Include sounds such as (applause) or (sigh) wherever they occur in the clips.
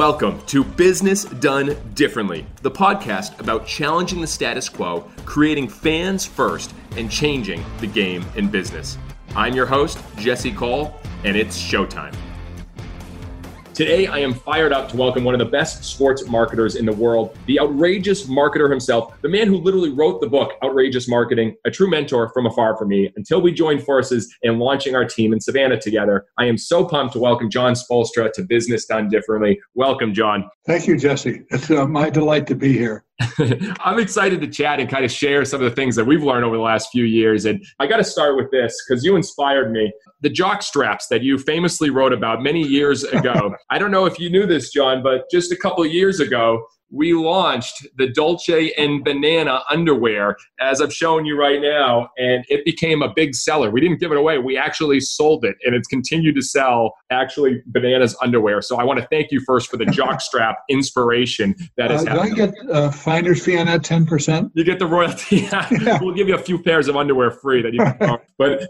Welcome to Business Done Differently, the podcast about challenging the status quo, creating fans first, and changing the game in business. I'm your host, Jesse Cole, and it's showtime. Today, I am fired up to welcome one of the best sports marketers in the world, the outrageous marketer himself, the man who literally wrote the book, Outrageous Marketing, a true mentor from afar for me until we joined forces in launching our team in Savannah together. I am so pumped to welcome John Spoelstra to Business Done Differently. Welcome, John. Thank you, Jesse. It's uh, my delight to be here. (laughs) I'm excited to chat and kind of share some of the things that we've learned over the last few years. And I got to start with this because you inspired me. The jock straps that you famously wrote about many years ago. (laughs) I don't know if you knew this, John, but just a couple years ago, we launched the Dolce and Banana underwear, as I've shown you right now, and it became a big seller. We didn't give it away; we actually sold it, and it's continued to sell actually bananas underwear. So I want to thank you first for the jockstrap (laughs) inspiration that is. Uh, do I get uh, finder's fee on that ten percent? You get the royalty. (laughs) (laughs) yeah. We'll give you a few pairs of underwear free that you. Can but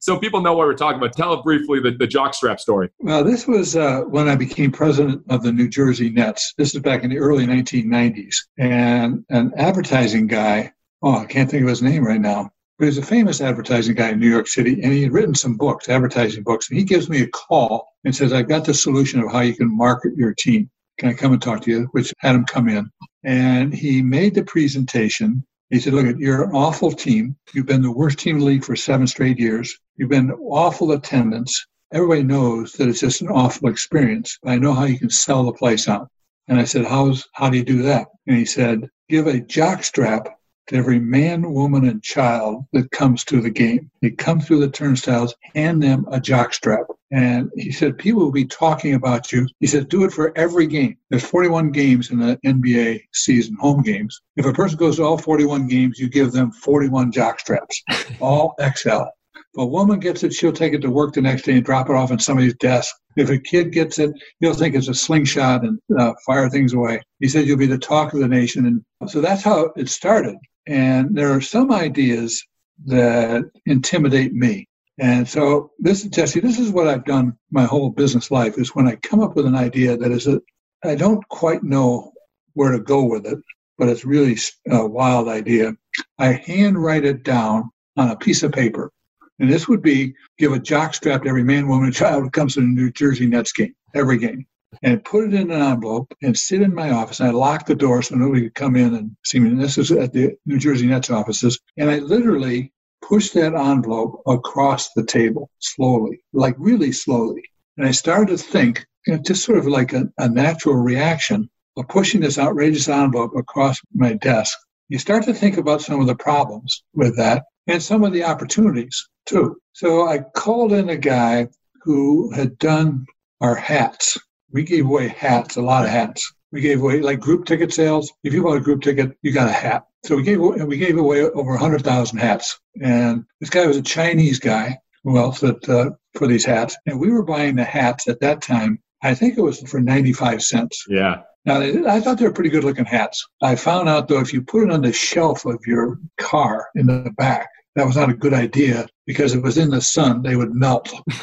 so people know what we're talking about. Tell briefly the, the jockstrap story. Well, this was uh, when I became president of the New Jersey Nets. This is back in the early 1990s. And an advertising guy, oh, I can't think of his name right now, but he's a famous advertising guy in New York City, and he had written some books, advertising books. And he gives me a call and says, I've got the solution of how you can market your team. Can I come and talk to you? Which had him come in. And he made the presentation. He said, Look, you're an awful team. You've been the worst team in the league for seven straight years. You've been awful attendance. Everybody knows that it's just an awful experience. But I know how you can sell the place out. And I said, How's, how do you do that? And he said, give a jock strap to every man, woman, and child that comes to the game. They come through the turnstiles, hand them a jock strap. And he said, people will be talking about you. He said, do it for every game. There's 41 games in the NBA season, home games. If a person goes to all 41 games, you give them 41 jock straps, (laughs) all XL. If a woman gets it, she'll take it to work the next day and drop it off on somebody's desk. If a kid gets it, he'll think it's a slingshot and uh, fire things away. He said you'll be the talk of the nation. And so that's how it started. And there are some ideas that intimidate me. And so this is Jesse, this is what I've done my whole business life is when I come up with an idea that is a, I don't quite know where to go with it, but it's really a wild idea. I hand write it down on a piece of paper and this would be give a jock strap to every man, woman, and child who comes to the New Jersey Nets game, every game, and put it in an envelope and sit in my office. And I locked the door so nobody could come in and see me. And this is at the New Jersey Nets offices. And I literally push that envelope across the table slowly, like really slowly. And I started to think, you know, just sort of like a, a natural reaction of pushing this outrageous envelope across my desk. You start to think about some of the problems with that and some of the opportunities too. So I called in a guy who had done our hats. We gave away hats, a lot of hats. We gave away like group ticket sales. If you bought a group ticket, you got a hat. So we gave we gave away over 100,000 hats. And this guy was a Chinese guy who else that uh, for these hats. And we were buying the hats at that time. I think it was for 95 cents. Yeah. Now, I thought they were pretty good looking hats. I found out, though, if you put it on the shelf of your car in the back, that was not a good idea because it was in the sun, they would melt. (laughs) (laughs)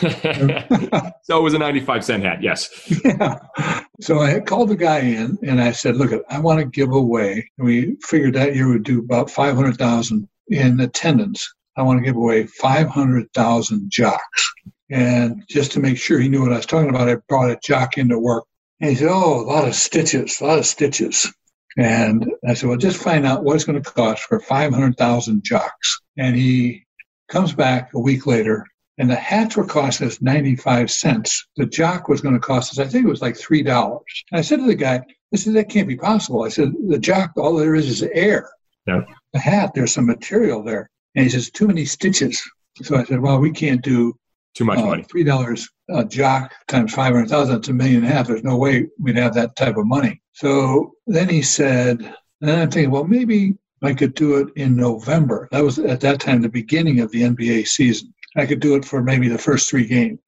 so it was a 95 cent hat, yes. Yeah. So I called the guy in and I said, look, I want to give away. And we figured that year would do about 500,000 in attendance. I want to give away 500,000 jocks. And just to make sure he knew what I was talking about, I brought a jock into work. And he said, oh, a lot of stitches, a lot of stitches. And I said, well, just find out what it's going to cost for 500,000 jocks. And he comes back a week later, and the hats were costing us 95 cents. The jock was going to cost us, I think it was like $3. And I said to the guy, I said, that can't be possible. I said, the jock, all there is is air. Yeah. The hat, there's some material there. And he says, too many stitches. So I said, well, we can't do too much uh, money. Three dollars a jock times five hundred thousand. It's a million and a half. There's no way we'd have that type of money. So then he said, and I'm thinking, well, maybe I could do it in November. That was at that time the beginning of the NBA season. I could do it for maybe the first three games.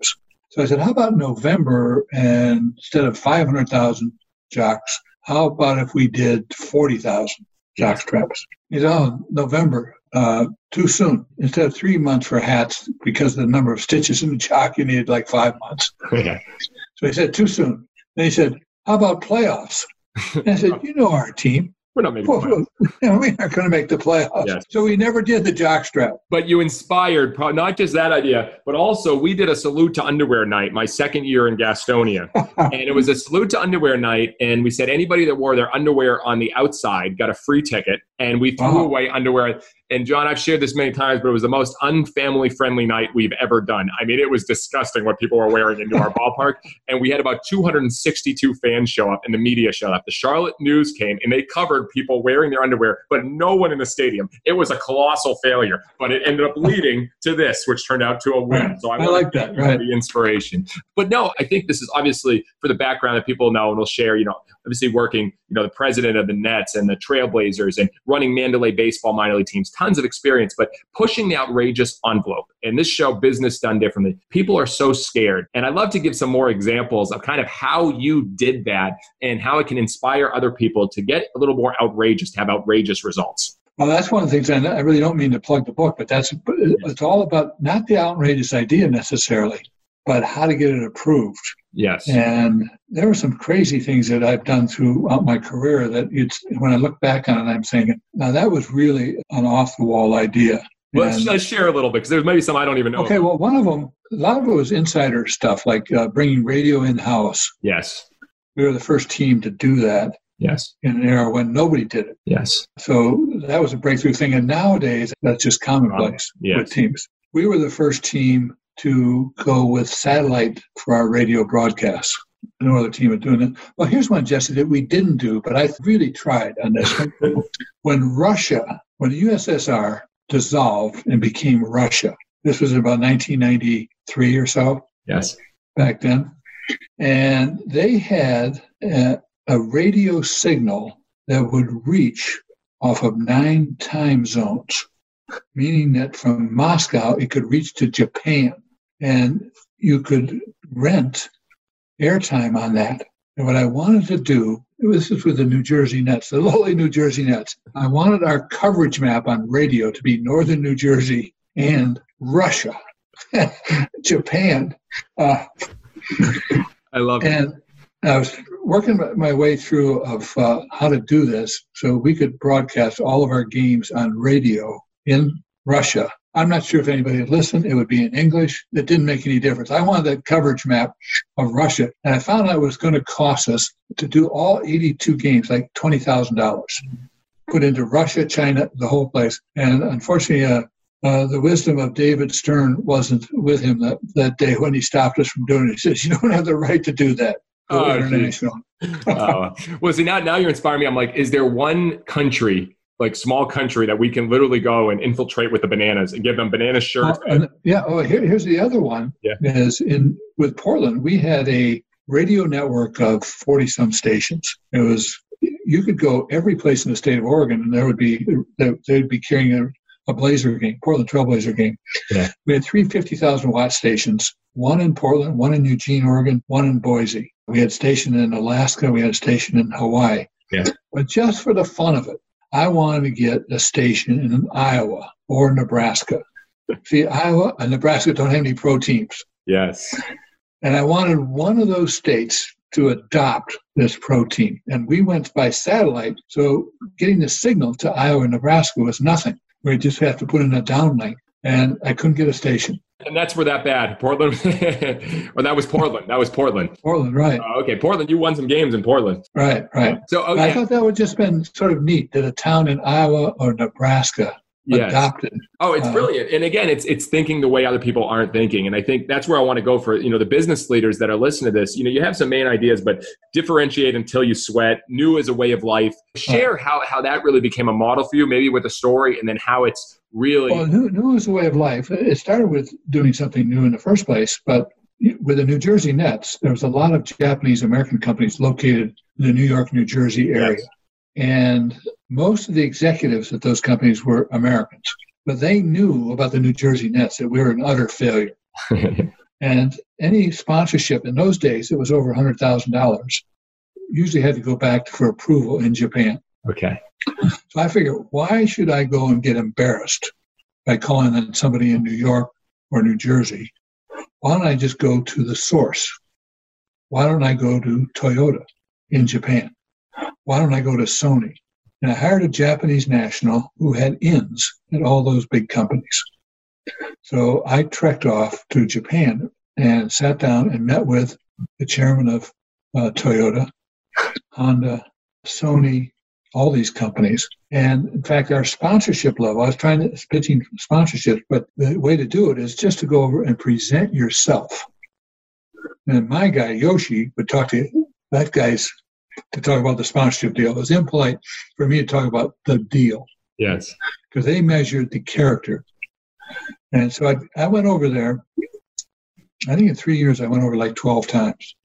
So I said, how about November and instead of 500,000 jocks, how about if we did 40,000 jock straps? He said, oh, November, uh, too soon. Instead of three months for hats, because of the number of stitches in the jock, you needed like five months. Yeah. So he said, too soon. Then he said, how about playoffs? And I said, you know our team. We're not making Well, (laughs) we're not going to make the playoffs. Yes. So we never did the jockstrap. But you inspired not just that idea, but also we did a salute to underwear night my second year in Gastonia. (laughs) and it was a salute to underwear night. And we said anybody that wore their underwear on the outside got a free ticket. And we threw Wow. away underwear. And John, I've shared this many times, but it was the most unfamily friendly night we've ever done. I mean, it was disgusting what people were wearing into our ballpark. (laughs) And we had about 262 fans show up and the media showed up. The Charlotte News came and they covered people wearing their underwear, but no one in the stadium. It was a colossal failure, but it ended up leading to this, which turned out to a win. Right. So I, I like that, right. The inspiration. But no, I think this is obviously for the background that people know and will share, you know, obviously working, you know, the president of the Nets and the Trailblazers and running Mandalay baseball minor league teams, tons of experience, but pushing the outrageous envelope. And this show, Business Done Differently, people are so scared. And I'd love to give some more examples of kind of how you did that and how it can inspire other people to get a little more outrageous, to have outrageous results. Well, that's one of the things, and I really don't mean to plug the book, but that's it's all about not the outrageous idea necessarily, but how to get it approved. Yes. And there were some crazy things that I've done throughout my career that it's when I look back on it, I'm saying, now that was really an off the wall idea. Let's, And- let's share a little bit because there's maybe some I don't even know. okay, well, one of them, a lot of it was insider stuff, like uh, bringing radio in house. Yes. We were the first team to do that Yes. in an era when nobody did it. Yes. So that was a breakthrough thing. And nowadays, that's just commonplace Yes. with teams. We were the first team to go with satellite for our radio broadcasts. No other team was doing it. Well, here's one, Jesse, that we didn't do, but I really tried on this one. (laughs) when Russia, when the USSR dissolved and became Russia, this was about 1993 or so Yes. back then. And they had a, a radio signal that would reach off of nine time zones, meaning that from Moscow it could reach to Japan. And you could rent airtime on that. And what I wanted to do, this is with the New Jersey Nets, the lowly New Jersey Nets. I wanted our coverage map on radio to be northern New Jersey and Russia, (laughs) Japan. Uh, I love it. and I was working my- way through of uh, how to do this so we could broadcast all of our games on radio in Russia. I'm not sure if anybody would listen. It would be in English. It didn't make any difference. I wanted that coverage map of Russia, and I found out it was going to cost us to do all 82 games like twenty thousand dollars, put into Russia, China, the whole place. And unfortunately, uh, uh, the wisdom of David Stern wasn't with him that, that day when he stopped us from doing it. He says, "You don't have the right to do that." Oh, international. uh, (laughs) well, see now, now you're inspiring me. I'm like, is there one country, like small country, that we can literally go and infiltrate with the bananas and give them banana uh, shirts? Oh, and- yeah. Oh, here, here's the other one. Yeah. Is in with Portland, we had a radio network of forty some stations. It was you could go every place in the state of Oregon, and there would be they'd be carrying a, a Blazer game, Portland Trailblazer game. Yeah. We had three 50,000 watt stations, one in Portland, one in Eugene, Oregon, one in Boise. We had a station in Alaska, we had a station in Hawaii. Yeah. But just for the fun of it, I wanted to get a station in Iowa or Nebraska. See, Iowa and Nebraska don't have any pro teams. yes. And I wanted one of those states to adopt this pro team. And we went by satellite. So getting the signal to Iowa and Nebraska was nothing. We just have to put in a downlink. And I couldn't get a station. And that's where that bad Portland, (laughs) or that was Portland. That was Portland. Portland, right, Uh, okay, Portland. You won some games in Portland. right, right. So oh, I thought that would just been sort of neat that a town in Iowa or Nebraska yes. adopted. Oh, it's Uh, brilliant. And again, it's it's thinking the way other people aren't thinking. And I think that's where I want to go for, you know, the business leaders that are listening to this. You know, you have some main ideas, but differentiate until you sweat, new is a way of life. Share how how that really became a model for you, maybe with a story, and then how it's really Well, new, new is a way of life. It started with doing something new in the first place, but with the New Jersey Nets, there was a lot of Japanese American companies located in the New York, New Jersey area. Yes. And most of the executives at those companies were Americans, but they knew about the New Jersey Nets that we were an utter failure. (laughs) And any sponsorship in those days, it was over $100,000, usually had to go back for approval in Japan. okay. So I figured, why should I go and get embarrassed by calling on somebody in New York or New Jersey? Why don't I just go to the source? Why don't I go to Toyota? in Japan. Why don't I go to Sony? And I hired a Japanese national who had ins at all those big companies. So I trekked off to Japan and sat down and met with the chairman of uh, Toyota, Honda, Sony, all these companies. And in fact, our sponsorship level, I was trying to pitching sponsorships, but the way to do it is just to go over and present yourself. And my guy, Yoshi, would talk to that guy's to talk about the sponsorship deal. It was impolite for me to talk about the deal. Yes. Because they measured the character. And so I, I went over there. I think in three years, I went over like 12 times.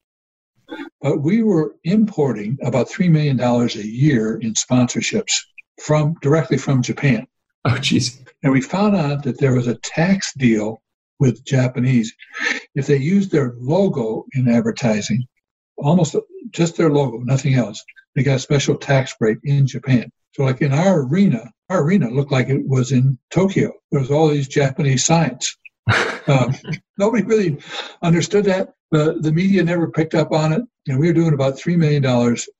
But we were importing about $3 million a year in sponsorships from directly from Japan. Oh, jeez. And we found out that there was a tax deal with Japanese. If they used their logo in advertising, almost just their logo, nothing else, they got a special tax break in Japan. So, like in our arena, our arena looked like it was in Tokyo. There was all these Japanese signs. (laughs) um, nobody really understood that. The, the media never picked up on it. And we were doing about $3 million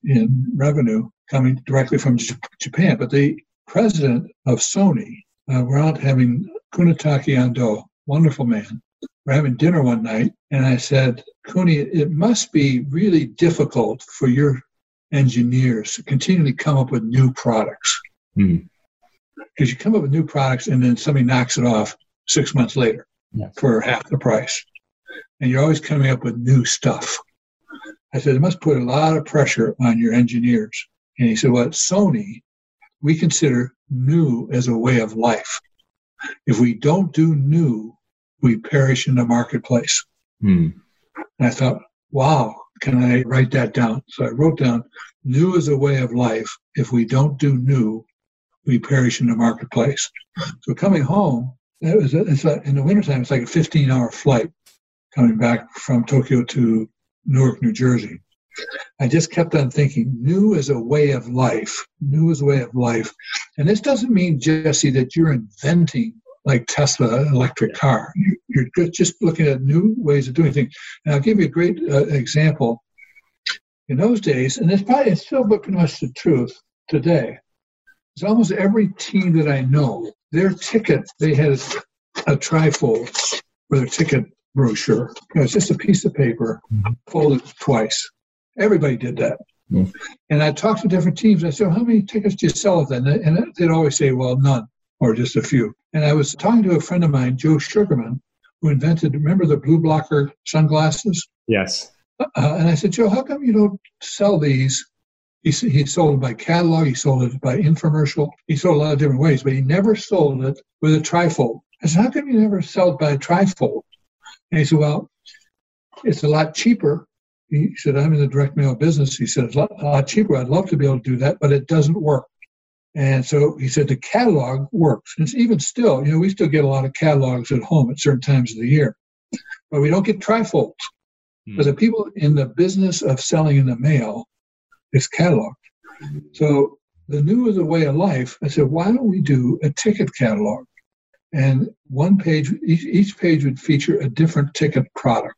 in revenue coming directly from J- Japan. But the president of Sony, uh, we're out having Kunitake Ando, wonderful man. We're having dinner one night, and I said, Kuni, it must be really difficult for your engineers to continually come up with new products. Because hmm. you come up with new products and then somebody knocks it off six months later for half the price. And you're always coming up with new stuff. I said, it must put a lot of pressure on your engineers. And he said, well, at Sony, we consider new as a way of life. If we don't do new, we perish in the marketplace. Hmm. And I thought, wow, can I write that down? So I wrote down, new is a way of life. If we don't do new, we perish in the marketplace. So coming home, it was a, it's a, in the wintertime, it's like a 15 hour flight coming back from Tokyo to Newark, New Jersey. I just kept on thinking, new is a way of life. New is a way of life. And this doesn't mean, Jesse, that you're inventing like Tesla electric car. You're just looking at new ways of doing things. And I'll give you a great uh, example. In those days, and it's probably it's still pretty much the truth today, it's almost every team that I know, their ticket, they had a trifold for their ticket brochure. You know, it's just a piece of paper mm-hmm. folded twice. Everybody did that. Mm-hmm. And I talked to different teams. I said, well, how many tickets do you sell then? And they'd always say, well, none or just a few. And I was talking to a friend of mine, Joe Sugarman, who invented, remember the blue blocker sunglasses? Yes. Uh, and I said, Joe, how come you don't sell these? He, he sold it by catalog, he sold it by infomercial, he sold a lot of different ways, but he never sold it with a trifold. I said, how come you never sell it by a trifold? And he said, well, it's a lot cheaper. He said, I'm in the direct mail business. He said, it's a lot, a lot cheaper. I'd love to be able to do that, but it doesn't work. And so he said the catalog works. And it's even still, you know, we still get a lot of catalogs at home at certain times of the year, but we don't get trifolds. Hmm. But the people in the business of selling in the mail, it's cataloged. So the new is a way of life. I said, why don't we do a ticket catalog? And one page, each, each page would feature a different ticket product.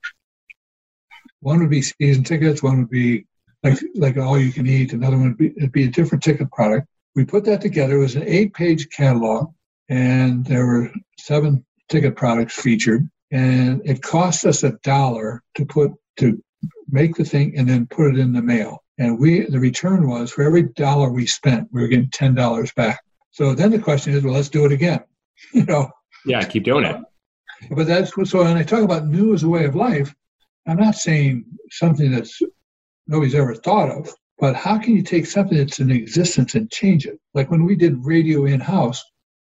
One would be season tickets, one would be like like all you can eat, another one would be, it'd be a different ticket product we put that together. It was an eight page catalog, and there were seven ticket products featured. And it cost us a dollar to put to make the thing and then put it in the mail. And we the return was for every dollar we spent, we were getting ten dollars back. So then the question is, well, let's do it again. (laughs) you know. Yeah, keep doing it. Uh, but that's what, so. When I talk about new as a way of life, I'm not saying something that's nobody's ever thought of. But how can you take something that's in existence and change it? Like when we did radio in house,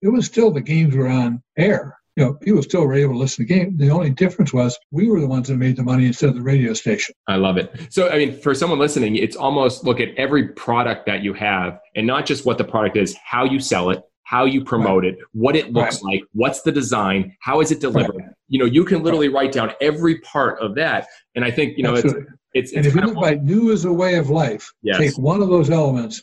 it was still the games were on air. You know, people still were able to listen to the game. The only difference was we were the ones that made the money instead of the radio station. I love it. So, I mean, for someone listening, it's almost look at every product that you have and not just what the product is, how you sell it, how you promote right. it, what it looks right. like, what's the design, how is it delivered. Right. You know, you can literally write down every part of that. And I think, you know, Absolutely. it's it's, and if you look by new as a way of life, yes. take one of those elements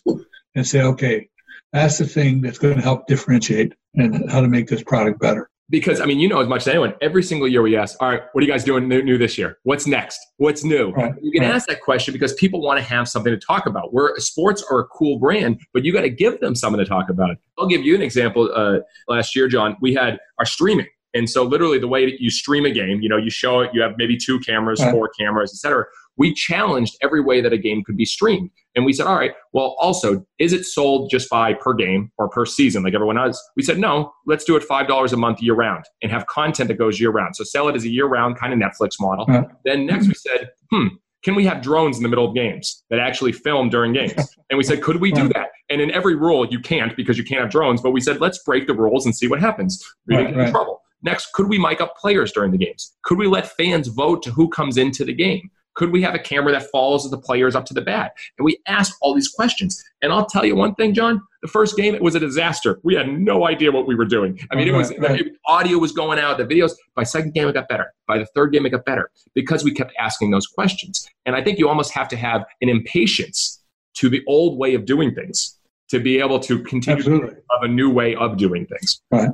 and say, okay, that's the thing that's going to help differentiate and how to make this product better. Because I mean, you know as much as anyone. Every single year we ask, "All right, what are you guys doing new, new this year? What's next? What's new?" Right, You can right. ask that question because people want to have something to talk about. Where sports are a cool brand, but you got to give them something to talk about. I'll give you an example. Uh, last year, John, we had our streaming, and so literally the way that you stream a game, you know, you show it, you have maybe two cameras, Right. four cameras, etc. We challenged every way that a game could be streamed. And we said, all right, well, also, is it sold just by per game or per season like everyone else? We said, no, let's do it $5 a month year round and have content that goes year round. So sell it as a year round kind of Netflix model. Right. Then next we said, hmm, can we have drones in the middle of games that actually film during games? (laughs) And we said, could we do that? And in every rule, you can't because you can't have drones. But we said, let's break the rules and see what happens. We didn't get in right. trouble. Next, could we mic up players during the games? Could we let fans vote to who comes into the game? Could we have a camera that follows the players up to the bat? And we asked all these questions. And I'll tell you one thing, John. The first game, it was a disaster. We had no idea what we were doing. I mean, it uh-huh, was Right, it- audio was going out, the videos. By second game, it got better. By the third game, it got better because we kept asking those questions. And I think you almost have to have an impatience to the old way of doing things to be able to continue Absolutely. of a new way of doing things. Right.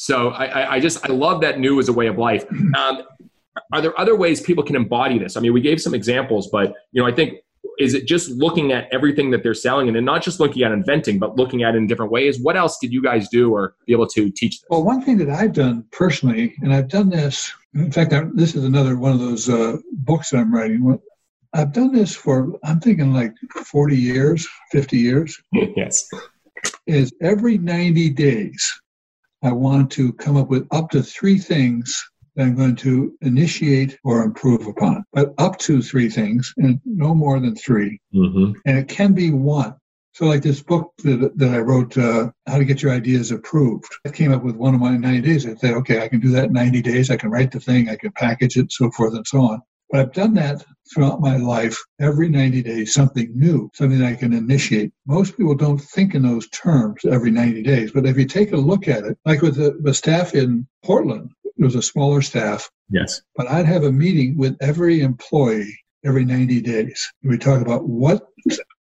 So I, I, just I love that new as a way of life. Um, are there other ways people can embody this? I mean, we gave some examples, but you know, I think is it just looking at everything that they're selling and then not just looking at inventing, but looking at it in different ways? What else did you guys do or be able to teach this? Well, one thing that I've done personally, and I've done this, in fact, I, this is another one of those uh, books that I'm writing. I've done this for, I'm thinking like 40 years, 50 years, (laughs) yes. is every 90 days, I want to come up with up to three things that I'm going to initiate or improve upon, but up to three things and no more than three. Mm-hmm. and it can be one. So, like this book that, that I wrote, uh, How to Get Your Ideas Approved, I came up with one of my 90 days. I said, okay, I can do that in 90 days. I can write the thing, I can package it, so forth and so on. But I've done that throughout my life. Every 90 days, something new, something I can initiate. Most people don't think in those terms every 90 days. But if you take a look at it, like with the, the staff in Portland, it was a smaller staff, Yes. but I'd have a meeting with every employee every 90 days. We talk about what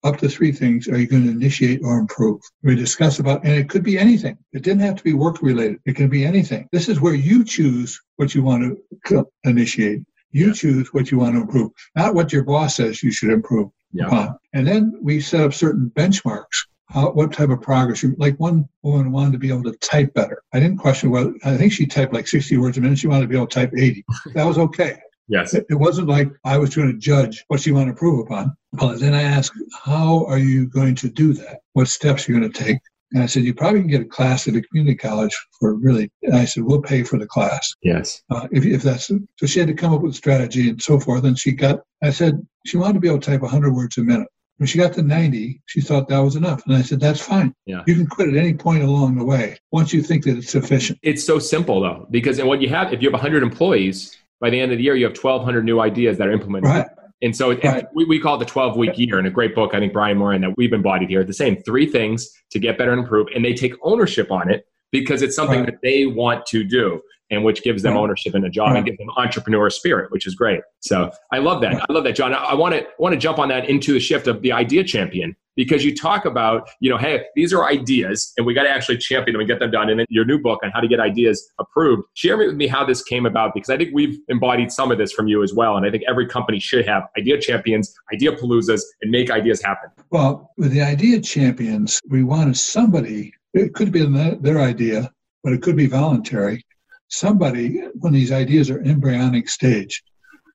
up to three things are you going to initiate or improve. We discuss about, and it could be anything. It didn't have to be work related. It can be anything. This is where you choose what you want to initiate. You choose what you want to improve, not what your boss says you should improve Yeah. upon. And then we set up certain benchmarks. How, what type of progress? You, like one woman wanted to be able to type better. I didn't question whether, I think she typed like 60 words a minute. She wanted to be able to type 80. That was okay. Yes. It wasn't like I was trying to judge what she wanted to improve upon. But then I asked, how are you going to do that? What steps are you going to take? And I said, you probably can get a class at a community college for really, and I said, we'll pay for the class. Yes. Uh, if, if that's, so she had to come up with a strategy and so forth. And she got, I said, she wanted to be able to type 100 words a minute. When she got to 90, she thought that was enough. And I said, that's fine. Yeah. You can quit at any point along the way once you think that it's sufficient. It's so simple though, because and what you have, if you have 100 employees, by the end of the year, you have 1,200 new ideas that are implemented. Right. And so it, Right. we, we call it the 12 week year. In a great book, I think Brian Moran that we've embodied here, the same three things to get better and improve. And they take ownership on it because it's something Right. that they want to do and which gives them ownership in a job and gives them entrepreneur spirit, which is great. So I love that. I love that, John. I want to want to jump on that into the shift of the idea champion because you talk about, you know, hey, these are ideas and we got to actually champion them and get them done. And then your new book on how to get ideas approved. Share with me how this came about because I think we've embodied some of this from you as well. And I think every company should have idea champions, idea paloozas, and make ideas happen. Well, with the idea champions, we wanted somebody, it could be their their idea, but it could be voluntary. Somebody, when these ideas are embryonic stage,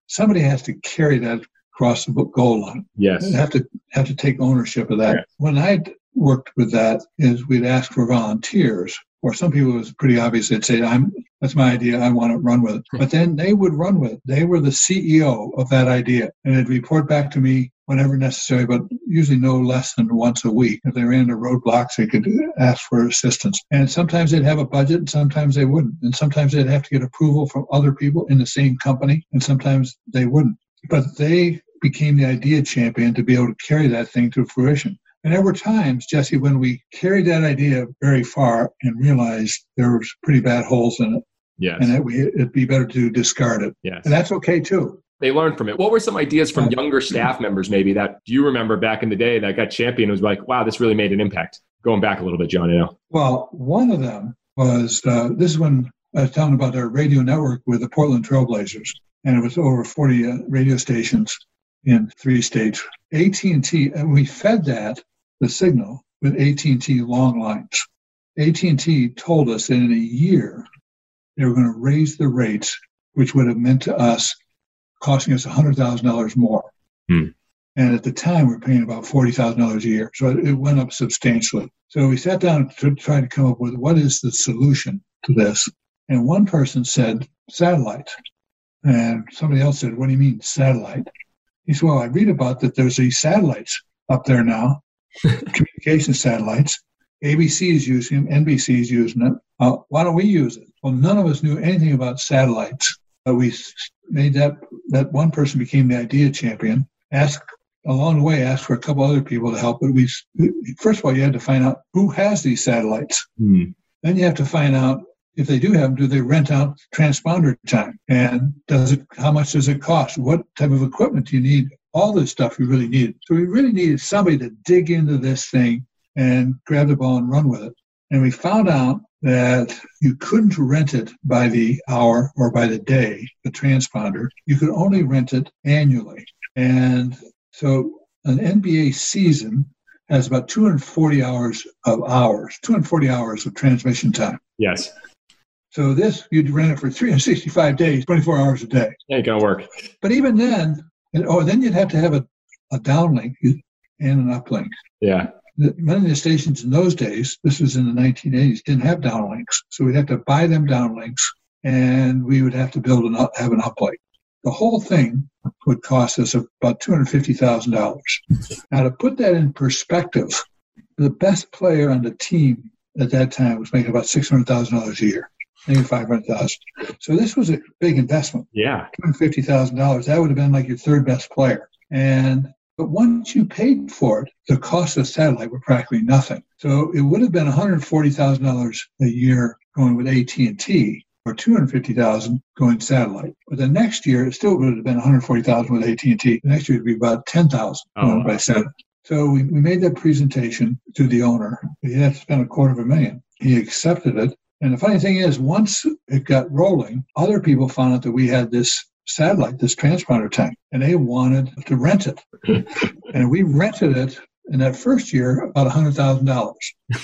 somebody has to carry that across the goal line. Yes. Have to have to take ownership of that. Yeah. When I worked with that, is we'd ask for volunteers, or some people it was pretty obvious. They'd say, "I'm that's my idea. I want to run with it." But then they would run with it. They were the CEO of that idea, and they'd report back to me whenever necessary, but usually no less than once a week. If they ran into roadblocks, they could ask for assistance. And sometimes they'd have a budget, and sometimes they wouldn't. And sometimes they'd have to get approval from other people in the same company, and sometimes they wouldn't. But they became the idea champion to be able to carry that thing to fruition. And there were times, Jesse, when we carried that idea very far and realized there was pretty bad holes in it, Yes. and that we, it'd be better to discard it. yes. And that's okay too. they learned from it. What were some ideas from younger staff members, maybe that do you remember back in the day that got champion was like, wow, this really made an impact? Going back a little bit, John, you know. Well, one of them was uh, this is when I was telling about our radio network with the Portland Trailblazers, and it was over 40 uh, radio stations in three states. AT&T, and we fed that, the signal, with AT&T long lines. AT&T told us that in a year, they were going to raise the rates, which would have meant to us costing us $100,000 more. Hmm. And at the time, we were paying about $40,000 a year. So it went up substantially. So we sat down to try to come up with what is the solution to this. And one person said, satellite. And somebody else said, what do you mean, satellite? He said, well, I read about that there's these satellites up there now, (laughs) communication satellites. ABC is using them, NBC is using it. Uh, why don't we use it? Well, none of us knew anything about satellites. But we made that, that one person became the idea champion. Asked along the way, asked for a couple other people to help. But we, first of all, you had to find out who has these satellites. Hmm. Then you have to find out if they do have them, do they rent out transponder time? And does it, how much does it cost? What type of equipment do you need? All this stuff we really need. So we really needed somebody to dig into this thing and grab the ball and run with it. And we found out that you couldn't rent it by the hour or by the day, the transponder. You could only rent it annually. And so an NBA season has about 240 hours of hours, 240 hours of transmission time. Yes. So this, you'd rent it for 365 days, 24 hours a day. Ain't gonna work. But even then, or oh, then you'd have to have a, a downlink and an uplink. Yeah many of the stations in those days, this was in the 1980s, didn't have downlinks. So we'd have to buy them downlinks and we would have to build an have an uplink. The whole thing would cost us about $250,000. Now, to put that in perspective, the best player on the team at that time was making about $600,000 a year, maybe 500000 So this was a big investment. Yeah. $250,000. That would have been like your third best player. And but once you paid for it, the cost of satellite were practically nothing. So it would have been $140,000 a year going with AT&T or 250,000 going satellite. But the next year, it still would have been 140,000 with AT&T. The next year would be about 10,000 oh, by satellite. So we, we made that presentation to the owner. He had to spend a quarter of a million. He accepted it. And the funny thing is, once it got rolling, other people found out that we had this satellite, this transponder tank, and they wanted to rent it. (laughs) and we rented it in that first year about $100,000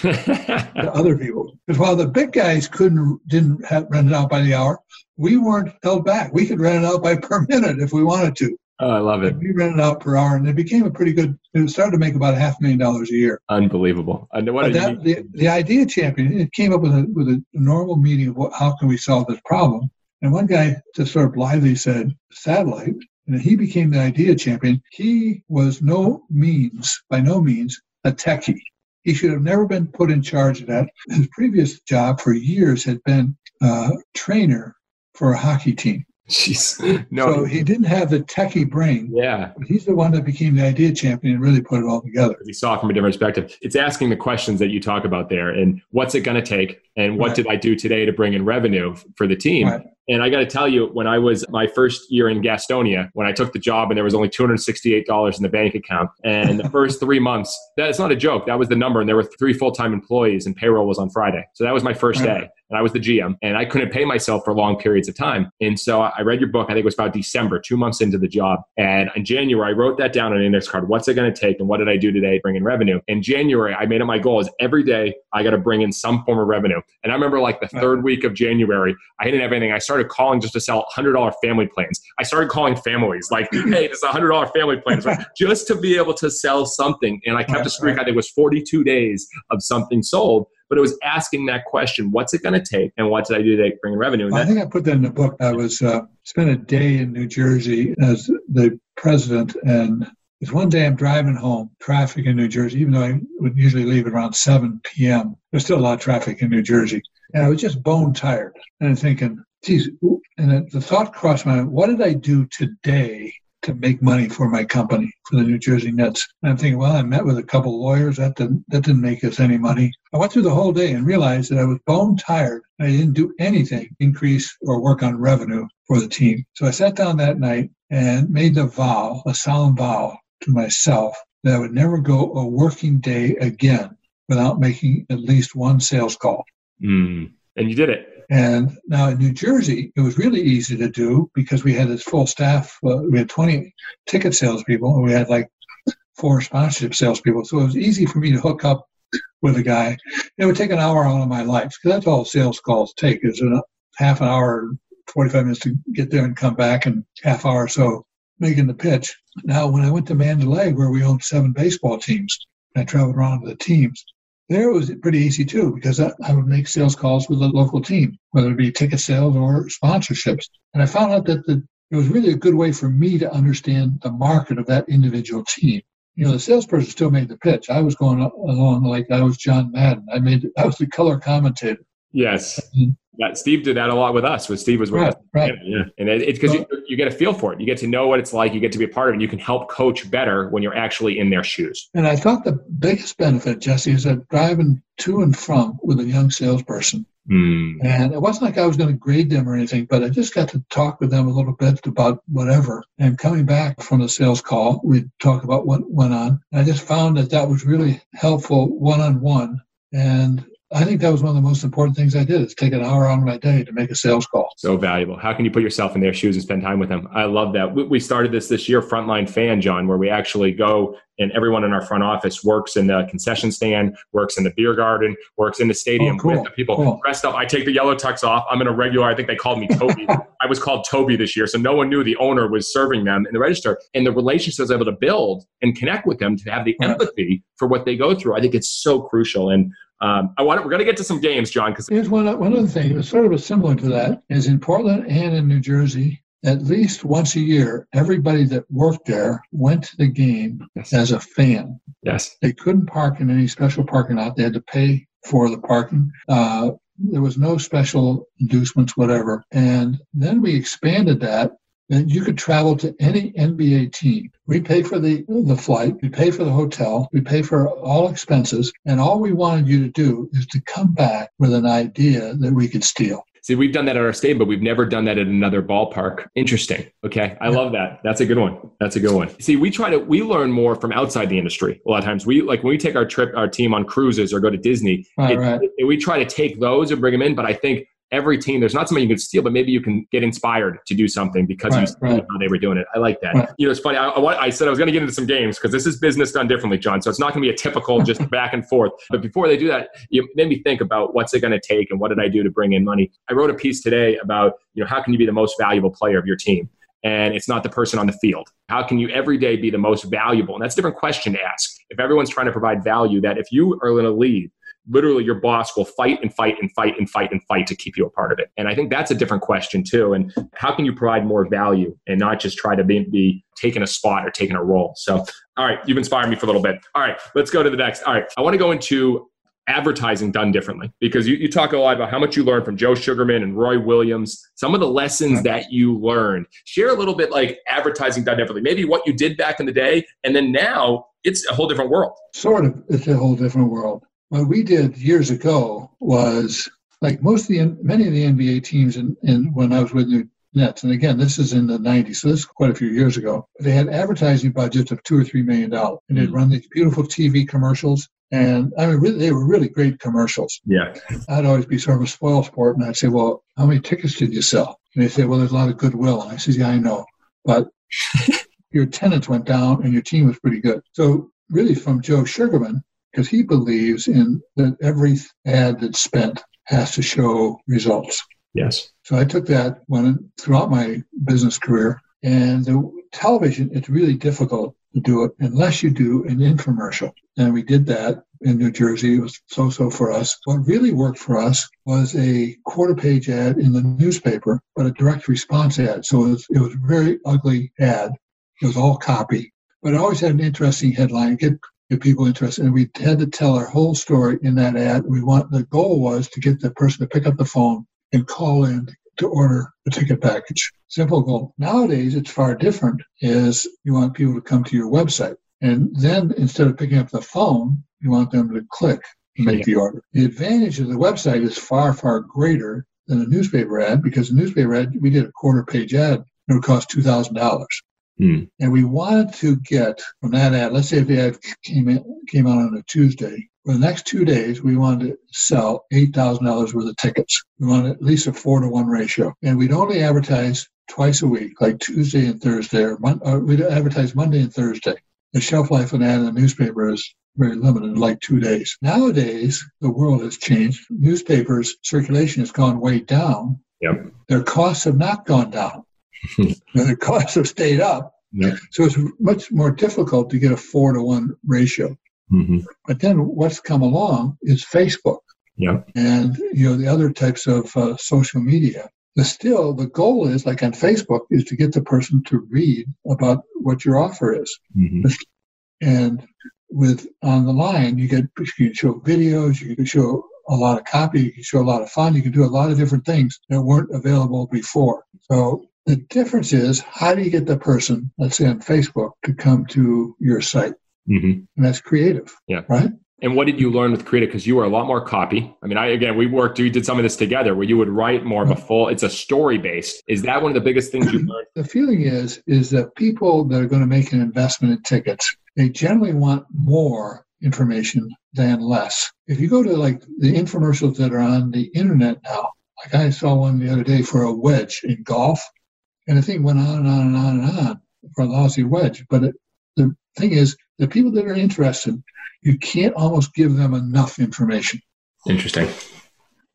to (laughs) other people. Because while the big guys couldn't, didn't have, rent it out by the hour, we weren't held back. We could rent it out by per minute if we wanted to. Oh, I love it. We rented out per hour, and it became a pretty good. It started to make about a half million dollars a year. Unbelievable! And what that, the, the idea champion it came up with a with a normal meeting of what, how can we solve this problem, and one guy just sort of blithely said, satellite. And he became the idea champion. He was no means, by no means, a techie. He should have never been put in charge of that. His previous job for years had been a trainer for a hockey team. Jeez. No. So he didn't have the techie brain. Yeah. he's the one that became the idea champion and really put it all together. He saw it from a different perspective. It's asking the questions that you talk about there and what's it going to take and what right. did I do today to bring in revenue for the team? Right. And I got to tell you, when I was my first year in Gastonia, when I took the job and there was only $268 in the bank account, and the first (laughs) three months, that's not a joke. That was the number. And there were three full time employees, and payroll was on Friday. So that was my first day. And I was the GM, and I couldn't pay myself for long periods of time. And so I read your book, I think it was about December, two months into the job. And in January, I wrote that down on an index card. What's it going to take? And what did I do today to bring in revenue? In January, I made it my goal is every day I got to bring in some form of revenue. And I remember like the third week of January, I didn't have anything. I started calling just to sell $100 family plans. I started calling families like, hey, this is a $100 family plan, right? (laughs) just to be able to sell something. And I kept a streak, I think it was 42 days of something sold. But it was asking that question, what's it going to take? And what did I do to bring in revenue? Well, I think I put that in the book. I was uh, spent a day in New Jersey as the president and it's one day I'm driving home, traffic in New Jersey, even though I would usually leave at around 7 p.m. There's still a lot of traffic in New Jersey. And I was just bone tired. And I'm thinking, geez, and the thought crossed my mind, what did I do today to make money for my company, for the New Jersey Nets? And I'm thinking, well, I met with a couple of lawyers. That didn't, that didn't make us any money. I went through the whole day and realized that I was bone tired. I didn't do anything, increase or work on revenue for the team. So I sat down that night and made the vow, a solemn vow to myself that I would never go a working day again without making at least one sales call. Mm. And you did it. And now in New Jersey, it was really easy to do because we had this full staff. Uh, we had 20 ticket salespeople, and we had like four sponsorship salespeople. So it was easy for me to hook up with a guy. It would take an hour out of my life because that's all sales calls take is a half an hour, 45 minutes to get there and come back, and half hour or so making the pitch. Now, when I went to Mandalay, where we owned seven baseball teams, I traveled around with the teams. There it was pretty easy too because I, I would make sales calls with the local team, whether it be ticket sales or sponsorships. And I found out that the, it was really a good way for me to understand the market of that individual team. You know, the salesperson still made the pitch. I was going along like I was John Madden. I made I was the color commentator. Yes. And that Steve did that a lot with us. When Steve was with right, us, right. yeah, and it's because you, you get a feel for it. You get to know what it's like. You get to be a part of it. And you can help coach better when you're actually in their shoes. And I thought the biggest benefit, Jesse, is that driving to and from with a young salesperson. Mm. And it wasn't like I was going to grade them or anything, but I just got to talk with them a little bit about whatever. And coming back from the sales call, we'd talk about what went on. And I just found that that was really helpful one on one. And I think that was one of the most important things I did is take an hour out of my day to make a sales call. So valuable. How can you put yourself in their shoes and spend time with them? I love that. We started this this year, Frontline Fan, John, where we actually go and everyone in our front office works in the concession stand, works in the beer garden, works in the stadium oh, cool. with the people cool. dressed up. I take the yellow tux off. I'm in a regular. I think they called me Toby. (laughs) I was called Toby this year, so no one knew the owner was serving them in the register. And the relationship I was able to build and connect with them to have the empathy for what they go through. I think it's so crucial. And um, I want we're going to get to some games, John, because Here's one, one other thing that's sort of similar to that is in Portland and in New Jersey, at least once a year, everybody that worked there went to the game yes, as a fan. yes, They couldn't park in any special parking lot. They had to pay for the parking. Uh, there was no special inducements, whatever. And then we expanded that. And you could travel to any NBA team. We pay for the, the flight, we pay for the hotel, we pay for all expenses, and all we wanted you to do is to come back with an idea that we could steal. See, we've done that at our state, but we've never done that at another ballpark. Interesting. Okay. I love that. That's a good one. That's a good one. See, we try to, we learn more from outside the industry. A lot of times we, like when we take our trip, our team on cruises or go to Disney, Right, it- right. it- we try to take those and bring them in. But I think every team, there's not something you can steal, but maybe you can get inspired to do something because you Right, see right. how they were doing it. I like that. Right. You know, it's funny. I, I, I said I was going to get into some games because this is business done differently, John. So it's not going to be a typical (laughs) just back and forth. But before they do that, you made me think about what's it going to take and what did I do to bring in money. I wrote a piece today about you know how can you be the most valuable player of your team. And it's not the person on the field. How can you every day be the most valuable? And that's a different question to ask. If everyone's trying to provide value, that if you are going to lead, literally your boss will fight and fight and fight and fight and fight to keep you a part of it. And I think that's a different question too. And how can you provide more value and not just try to be, be taking a spot or taking a role? So, all right, you've inspired me for a little bit. All right, let's go to the next. All right, I want to go into advertising done differently because you, you talk a lot about how much you learned from Joe Sugarman and Roy Williams, some of the lessons that you learned. Share a little bit like advertising done differently, maybe what you did back in the day, and then now it's a whole different world. Sort of, it's a whole different world. What we did years ago was like most of the many of the NBA teams, in, in when I was with the Nets, and again, this is in the '90s, so this is quite a few years ago. They had advertising budgets of two or three million dollars, and they'd mm. run these beautiful TV commercials. And I mean, really, they were really great commercials. Yeah. I'd always be sort of a spoil sport, and I'd say, "Well, how many tickets did you sell?" And they say, "Well, there's a lot of goodwill." And I said, "Yeah, I know, but (laughs) your attendance went down, and your team was pretty good." So, really, from Joe Sugarman, because he believes in that every ad that's spent has to show results. Yes. So I took that when throughout my business career, and the television, it's really difficult to do it unless you do an infomercial. And we did that in New Jersey. It was so-so for us. What really worked for us was a quarter page ad in the newspaper, but a direct response ad. So it was, it was a very ugly ad. It was all copy, but it always had an interesting headline, get, get people interested. And we had to tell our whole story in that ad. We want, the goal was to get the person to pick up the phone and call in to order a ticket package. Simple goal. Nowadays, it's far different. Is you want people to come to your website, and then instead of picking up the phone, you want them to click and make the order. The advantage of the website is far, far greater than a newspaper ad because a newspaper ad, we did a quarter page ad, it would cost two thousand dollars. Hmm. And we wanted to get from that ad, let's say if the ad came in, came out on a Tuesday, For the next two days, we wanted to sell $8,000 worth of tickets. We wanted at least a four to one ratio. And we'd only advertise twice a week, like Tuesday and Thursday, or, Mon- or we'd advertise Monday and Thursday. The shelf life of an ad in the newspaper is very limited, like two days. Nowadays, the world has changed. Newspapers circulation has gone way down. Yep. Their costs have not gone down. (laughs) their costs have stayed up. Yep. So it's much more difficult to get a four to one ratio. Mm-hmm. But then what's come along is Facebook Yep. and you know the other types of uh, social media. But still, the goal is like on Facebook is to get the person to read about what your offer is. Mm-hmm. And with on the line, you get you can show videos, you can show a lot of copy, you can show a lot of fun, you can do a lot of different things that weren't available before. So the difference is how do you get the person, let's say on Facebook, to come to your site? Mm-hmm. And that's creative. Yeah. Right? And what did you learn with Creative? Because you were a lot more copy. I mean, I again, we worked, we did some of this together where you would write more of a full. It's a story based. Is that one of the biggest things you learned? The feeling is is that people that are going to make an investment in tickets, they generally want more information than less. If you go to like the infomercials that are on the internet now, like I saw one the other day for a wedge in golf, and the thing went on and on and on and on for a lousy wedge. But it, the thing is, the people that are interested, you can't almost give them enough information. Interesting.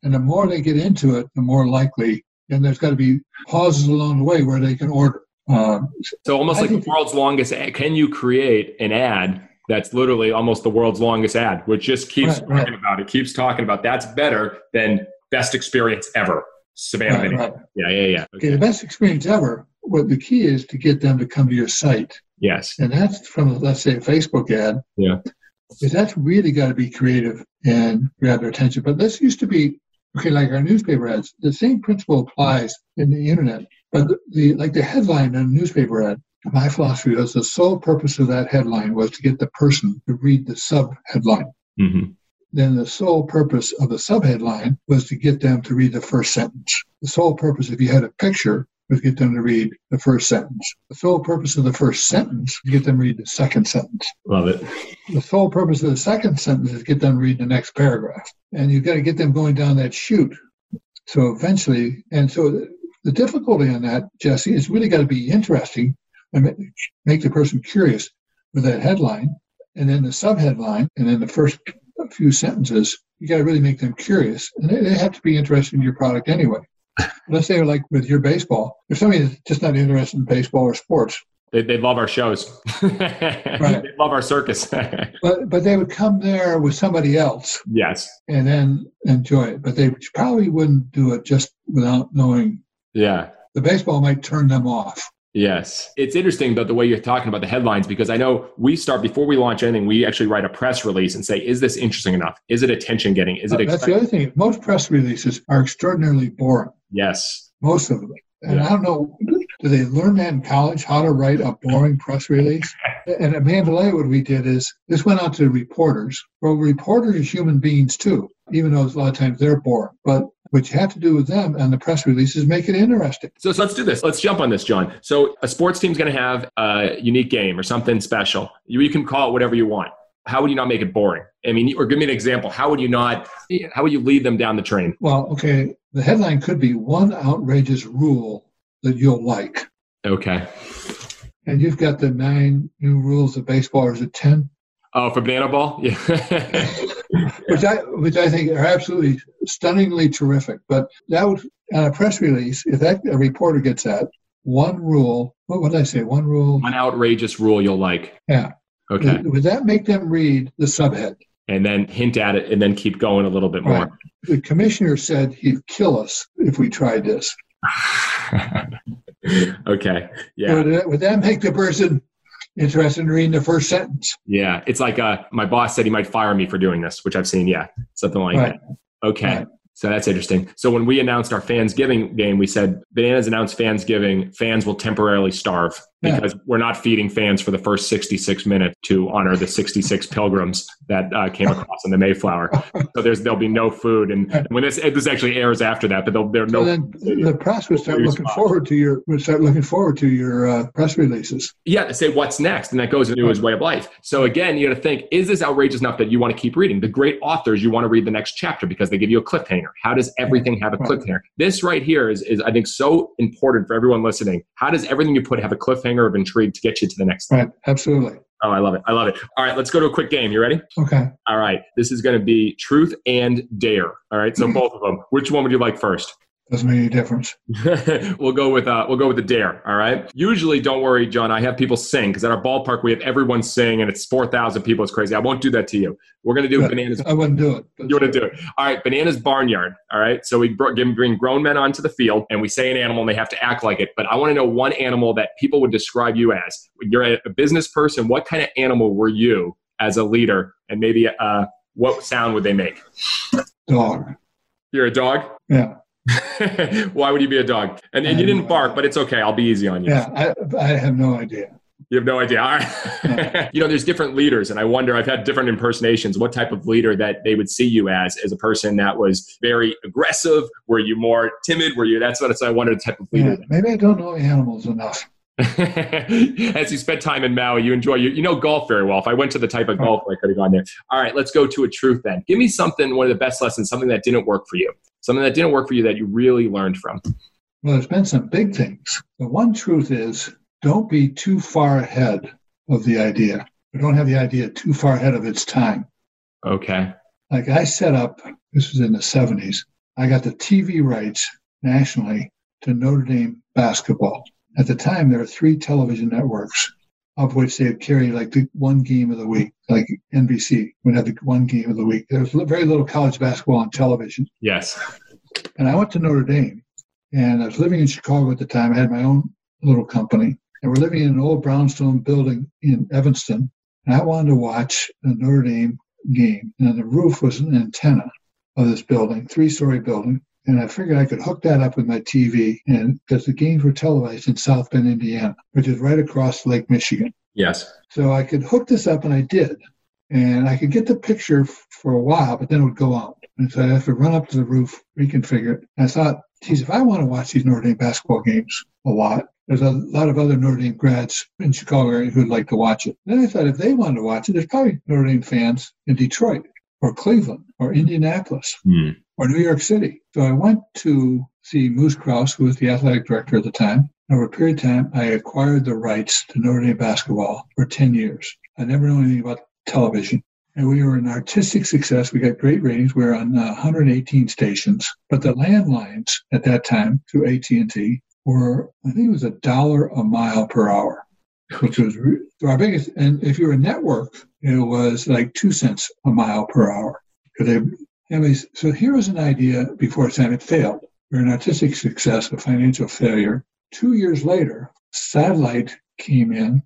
And the more they get into it, the more likely, and there's got to be pauses along the way where they can order. Um, So almost I like the world's longest. ad. Can you create an ad that's literally almost the world's longest ad, which just keeps Right, talking right. about it, keeps talking about that's better than best experience ever. Savannah right, right. Yeah, yeah, yeah. Okay, the best experience ever. What the key is to get them to come to your site, Yes. and that's from let's say a Facebook ad. Yeah. Is that's really got to be creative and grab their attention. But this used to be okay, like our newspaper ads. The same principle applies in the internet, but the, the like the headline in a newspaper ad. My philosophy was the sole purpose of that headline was to get the person to read the sub headline. hmm then the sole purpose of the subheadline was to get them to read the first sentence. The sole purpose, if you had a picture, was to get them to read the first sentence. The sole purpose of the first sentence is to get them to read the second sentence. Love it. The sole purpose of the second sentence is to get them to read the next paragraph. And you've got to get them going down that chute. So eventually, and so the, the difficulty on that, Jesse, is really got to be interesting and ma- make the person curious with that headline. And then the subheadline, and then the first few sentences, you got to really make them curious. And they, they have to be interested in your product anyway. Let's say, like with your baseball, if somebody is just not interested in baseball or sports, They, they love our shows. (laughs) They love our circus. (laughs) but, but they would come there with somebody else yes. and then enjoy it. But they probably wouldn't do it just without knowing Yeah. the baseball might turn them off. Yes. It's interesting though the way you're talking about the headlines because I know we start before we launch anything, we actually write a press release and say, is this interesting enough? Is it attention getting? Is it Uh, That's the other thing. Most press releases are extraordinarily boring. Yes. Most of them. And Yeah. I don't know, do they learn that in college, how to write a boring press release? (laughs) And at Mandalay, what we did is this went out to reporters. Well, reporters are human beings too, even though a lot of times they're boring. But you have to do with them and the press release is make it interesting. So, so let's do this. Let's jump on this, John. So a sports team's going to have a unique game or something special. You, you can call it whatever you want. How would you not make it boring? I mean, or give me an example. How would you not, how would you lead them down the train? Well, okay, the headline could be one outrageous rule that you'll like. Okay. And you've got the nine new rules of baseball, or is it 10? Oh, for banana ball? Yeah. (laughs) Which I, which I think are absolutely stunningly terrific. But that would, on a press release, if that a reporter gets that, one rule, what would I say? One rule, One outrageous rule you'll like. yeah. Okay. Would, would that make them read the subhead? And then hint at it and then keep going a little bit more. Right. The commissioner said he'd kill us if we tried this. (laughs) okay. Yeah. Would, that, would that make the person interested in reading the first sentence? Yeah. It's like uh, my boss said he might fire me for doing this, which I've seen. Yeah. Something like Right. that. Okay. Right. So that's interesting. So when we announced our fans giving game, we said Bananas announced Fansgiving, fans will temporarily starve because yeah. we're not feeding fans for the first 66 minutes to honor the 66 pilgrims that uh, came across in the Mayflower. (laughs) So there's there'll be no food, and, and when this this actually airs after that, but there'll, there so no. Then the press would start looking forward to your would start looking forward to your uh, press releases. Yeah, to say what's next, and that goes into his way of life. So again, you got to think: is this outrageous enough that you want to keep reading? The great authors, you want to read the next chapter because they give you a cliffhanger. How does everything have a cliffhanger? This right here is is I think so important for everyone listening. How does everything you put have a cliffhanger of intrigue to get you to the next? Right, absolutely. Oh, I love it. I love it. All right, let's go to a quick game. You ready? Okay. All right. This is going to be truth and dare. All right. So (clears throat) both of them. Which one would you like first? Doesn't make any difference. (laughs) we'll go with uh, we'll go with the dare. All right. Usually, don't worry, John. I have people sing because at our ballpark we have everyone sing, and it's four thousand people. It's crazy. I won't do that to you. We're gonna do bananas. I wouldn't do it. You want to do it? All right. Bananas barnyard. All right. So we bring grown men onto the field, and we say an animal, and they have to act like it. But I want to know one animal that people would describe you as. You're a business person. What kind of animal were you as a leader, and maybe uh, what sound would they make? Dog. You're a dog. Yeah. (laughs) Why would you be a dog? And, and you didn't bark, but it's okay. I'll be easy on you. Yeah, I, I have no idea. You have no idea. All right. (laughs) you know, there's different leaders, and I wonder. I've had different impersonations. What type of leader that they would see you as? As a person that was very aggressive? Were you more timid? Were you? That's what I wonder. The type of leader. Yeah, maybe I don't know animals enough. (laughs) As you spent time in Maui, you enjoy you, you know golf very well. If I went to the type of golf, I could have gone there. All right, let's go to a truth then. Give me something, one of the best lessons, something that didn't work for you, something that didn't work for you that you really learned from. Well, there's been some big things. The one truth is don't be too far ahead of the idea. Or don't have the idea too far ahead of its time. Okay. Like I set up, this was in the 70s, I got the TV rights nationally to Notre Dame basketball. At the time, there were three television networks, of which they would carry like the one game of the week, like NBC would have the one game of the week. There was very little college basketball on television. Yes. And I went to Notre Dame, and I was living in Chicago at the time. I had my own little company, and we're living in an old brownstone building in Evanston. And I wanted to watch a Notre Dame game, and the roof was an antenna of this building, three-story building, and I figured I could hook that up with my TV, and because the games were televised in South Bend, Indiana, which is right across Lake Michigan. Yes. So I could hook this up, and I did, and I could get the picture for a while, but then it would go out, and so I have to run up to the roof, reconfigure it. And I thought, geez, if I want to watch these Notre Dame basketball games a lot, there's a lot of other Notre Dame grads in Chicago area who'd like to watch it. Then I thought if they wanted to watch it, there's probably Notre Dame fans in Detroit or Cleveland or Indianapolis. Hmm or New York City. So I went to see Moose Krause, who was the athletic director at the time. Over a period of time, I acquired the rights to Notre Dame basketball for 10 years. I never knew anything about television. And we were an artistic success. We got great ratings. We were on uh, 118 stations, but the landlines at that time through AT&T were, I think it was a dollar a mile per hour, which was our biggest. And if you were a network, it was like two cents a mile per hour they Anyways, so here was an idea before time. It failed. Are an artistic success, a financial failure. Two years later, satellite came in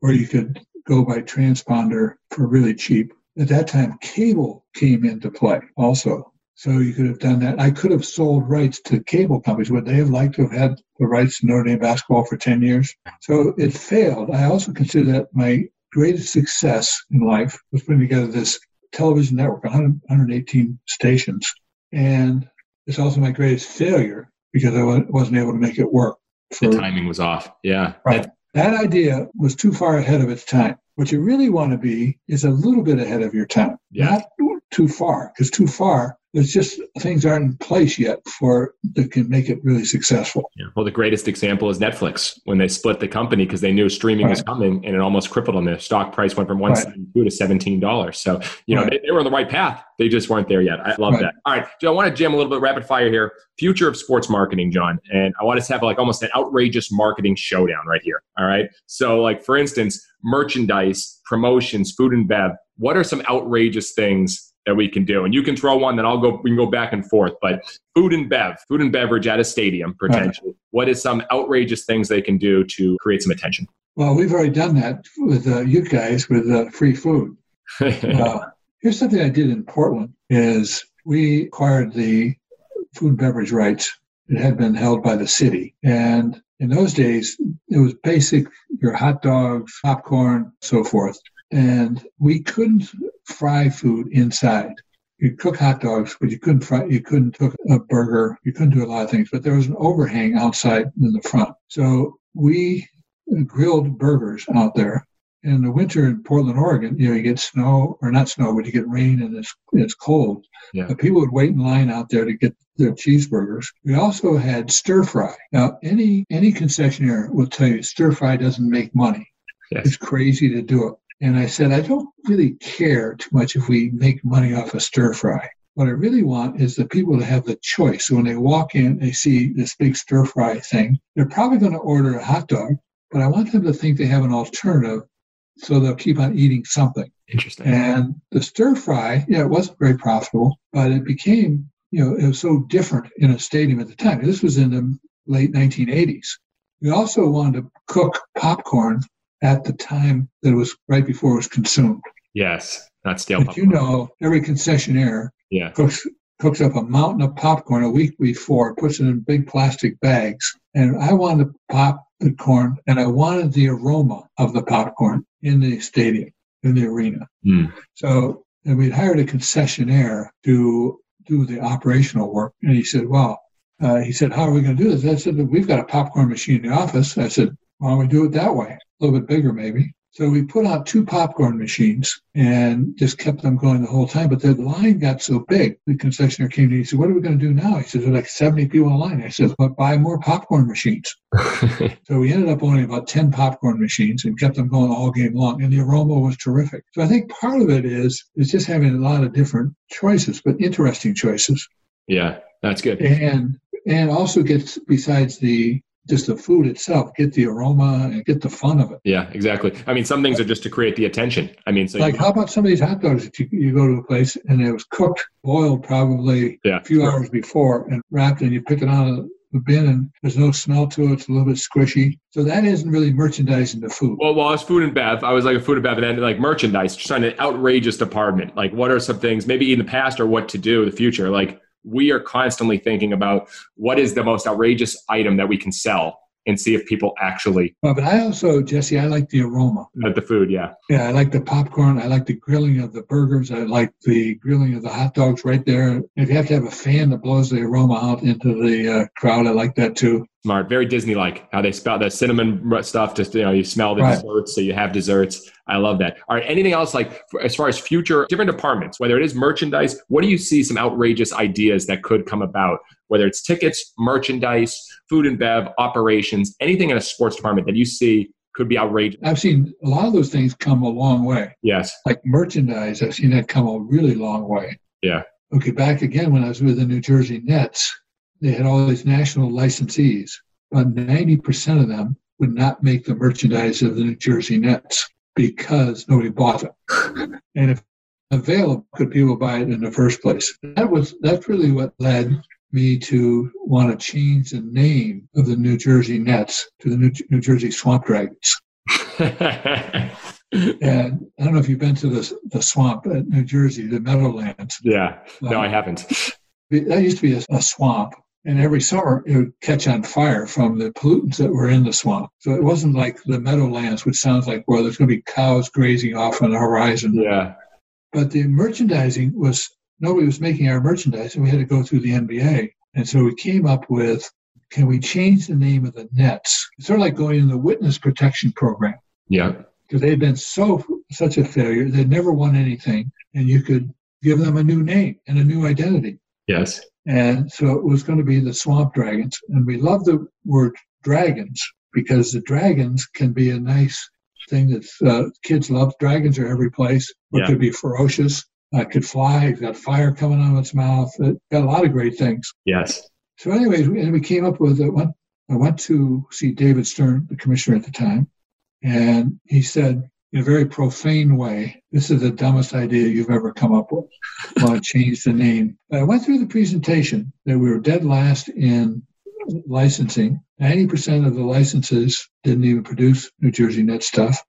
where you could go by transponder for really cheap. At that time, cable came into play also. So you could have done that. I could have sold rights to cable companies. Would they have liked to have had the rights to Notre Dame basketball for 10 years? So it failed. I also consider that my greatest success in life was putting together this television network, 100, 118 stations. And it's also my greatest failure because I wasn't able to make it work. For, the timing was off. Yeah. Right. That idea was too far ahead of its time. What you really want to be is a little bit ahead of your time. Yeah. Not too far, because too far there's just things aren't in place yet for that can make it really successful. Yeah. Well, the greatest example is Netflix when they split the company because they knew streaming right. was coming and it almost crippled them. The stock price went from one seventy two right. to seventeen dollars. So you know right. they, they, were on the right path. They just weren't there yet. I love that. All right, Joe, I want to jam a little bit rapid fire here. Future of sports marketing, John, and I want us to have like almost an outrageous marketing showdown right here. All right. So like for instance, merchandise, promotions, food and bev. What are some outrageous things that we can do. And you can throw one, then I'll go. We can go back and forth. But food and bev, food and beverage at a stadium potentially. Right. What is some outrageous things they can do to create some attention? Well, we've already done that with uh, you guys with uh, free food. (laughs) uh, here's something I did in Portland: is we acquired the food and beverage rights it had been held by the city. And in those days, it was basic your hot dogs, popcorn, so forth. And we couldn't fry food inside. You could cook hot dogs, but you couldn't fry. You couldn't cook a burger. You couldn't do a lot of things. But there was an overhang outside in the front, so we grilled burgers out there. In the winter in Portland, Oregon, you know, you get snow or not snow, but you get rain and it's it's cold. Yeah. But people would wait in line out there to get their cheeseburgers. We also had stir fry. Now, any any concessionaire will tell you stir fry doesn't make money. Yes. It's crazy to do it. And I said, I don't really care too much if we make money off a stir fry. What I really want is the people to have the choice. So when they walk in, they see this big stir fry thing. They're probably going to order a hot dog, but I want them to think they have an alternative so they'll keep on eating something. Interesting. And the stir fry, yeah, it wasn't very profitable, but it became, you know, it was so different in a stadium at the time. This was in the late 1980s. We also wanted to cook popcorn at the time that it was right before it was consumed. yes. Not stale But popcorn. you know, every concessionaire yeah. cooks cooks up a mountain of popcorn a week before, puts it in big plastic bags. And I wanted to pop the corn and I wanted the aroma of the popcorn in the stadium, in the arena. Hmm. So and we'd hired a concessionaire to do the operational work. And he said, Well, uh, he said, How are we going to do this? I said, We've got a popcorn machine in the office. I said, Why don't we do it that way? A little bit bigger, maybe. So we put out two popcorn machines and just kept them going the whole time. But the line got so big, the concessionaire came to me and said, What are we going to do now? He said, There's like 70 people in line. I said, But buy more popcorn machines. (laughs) So we ended up owning about 10 popcorn machines and kept them going all game long. And the aroma was terrific. So I think part of it is, is just having a lot of different choices, but interesting choices. yeah. That's good. And, and also gets, besides the, just the food itself, get the aroma and get the fun of it. Yeah, exactly. I mean, some things are just to create the attention. I mean, so Like, you, how about some of these hot dogs that you, you go to a place and it was cooked, boiled probably yeah, a few hours before and wrapped and you pick it out of the bin and there's no smell to it. It's a little bit squishy. So that isn't really merchandising the food. Well, while I was food and bath. I was like a food and bath and then like merchandise, just on an outrageous department. Like, what are some things, maybe in the past or what to do in the future? Like, we are constantly thinking about what is the most outrageous item that we can sell and see if people actually Well, but I also, Jesse, I like the aroma. the food. Yeah, Yeah, I like the popcorn. I like the grilling of the burgers. I like the grilling of the hot dogs right there. If you have to have a fan that blows the aroma out into the uh, crowd, I like that too. Smart, very Disney-like. How they spell the cinnamon stuff. Just you know, you smell the Right. desserts, so you have desserts. I love that. All right, anything else like for, as far as future different departments, whether it is merchandise, what do you see some outrageous ideas that could come about? Whether it's tickets, merchandise, food and bev, operations, anything in a sports department that you see could be outrageous. I've seen a lot of those things come a long way. Yes. Like merchandise, I've seen that come a really long way. Yeah. Okay, back again when I was with the New Jersey Nets, they had all these national licensees. About 90% of them would not make the merchandise of the New Jersey Nets because nobody bought them. (laughs) and if available, could people buy it in the first place? That was that's really what led me to want to change the name of the New Jersey Nets to the New, New Jersey Swamp Dragons. (laughs) And I don't know if you've been to the, the swamp at New Jersey, the Meadowlands. yeah. No, I Um, haven't. that used to be a, a swamp and every summer it would catch on fire from the pollutants that were in the swamp. So it wasn't like the meadowlands which sounds like well there's going to be cows grazing off on the horizon. Yeah. but the merchandising was nobody was making our merchandise and we had to go through the nba and so we came up with can we change the name of the nets? It's sort of like going in the witness protection program. Yeah. because they had been so such a failure they'd never won anything and you could give them a new name and a new identity Yes. and so it was going to be the swamp dragons. And we love the word dragons because the dragons can be a nice thing that uh, kids love. Dragons are every place. It Yeah. could be ferocious. Uh, it could fly. It's got fire coming out of its mouth. It got a lot of great things. Yes. So, anyways, we- and we came up with it. Went, I went to see David Stern, the commissioner at the time, and he said in a very profane way, "This is the dumbest idea you've ever come up with. I want to change the name." But I went through the presentation that we were dead last in licensing. Ninety percent of the licenses didn't even produce New Jersey Net stuff.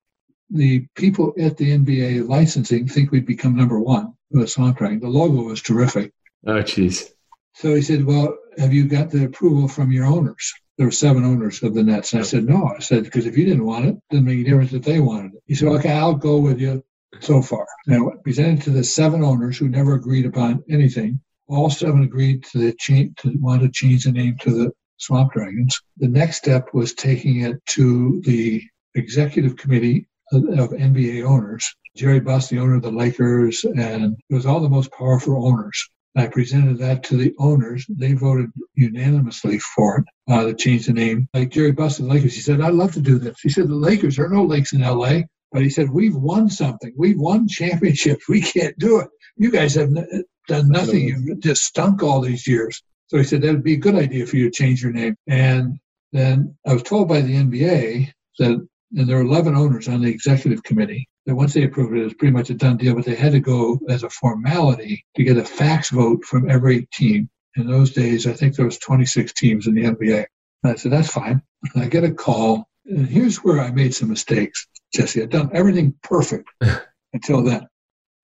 The people at the NBA licensing think we'd become number one with a song. The logo was terrific. Oh, jeez. So he said, well, have you got the approval from your owners? There were seven owners of the Nets. And I said, no. I said, because if you didn't want it, it doesn't make any difference if they wanted it. He said, okay, I'll go with you so far. Now, presented to the seven owners who never agreed upon anything. All seven agreed to the change, to want to change the name to the Swamp Dragons. The next step was taking it to the executive committee of, of NBA owners. Jerry Buss, the owner of the Lakers, and it was all the most powerful owners. I presented that to the owners. They voted unanimously for it uh, to change the name. Like Jerry Buss of the Lakers, he said, I'd love to do this. He said, The Lakers, there are no lakes in LA. But he said, We've won something. We've won championships. We can't do it. You guys have n- done nothing. You've just stunk all these years. So he said, That would be a good idea for you to change your name. And then I was told by the NBA that, and there were 11 owners on the executive committee, that once they approved it, it was pretty much a done deal, but they had to go as a formality to get a fax vote from every team. In those days, I think there was 26 teams in the NBA. And I said, that's fine. And I get a call, and here's where I made some mistakes, Jesse. I'd done everything perfect (laughs) until then.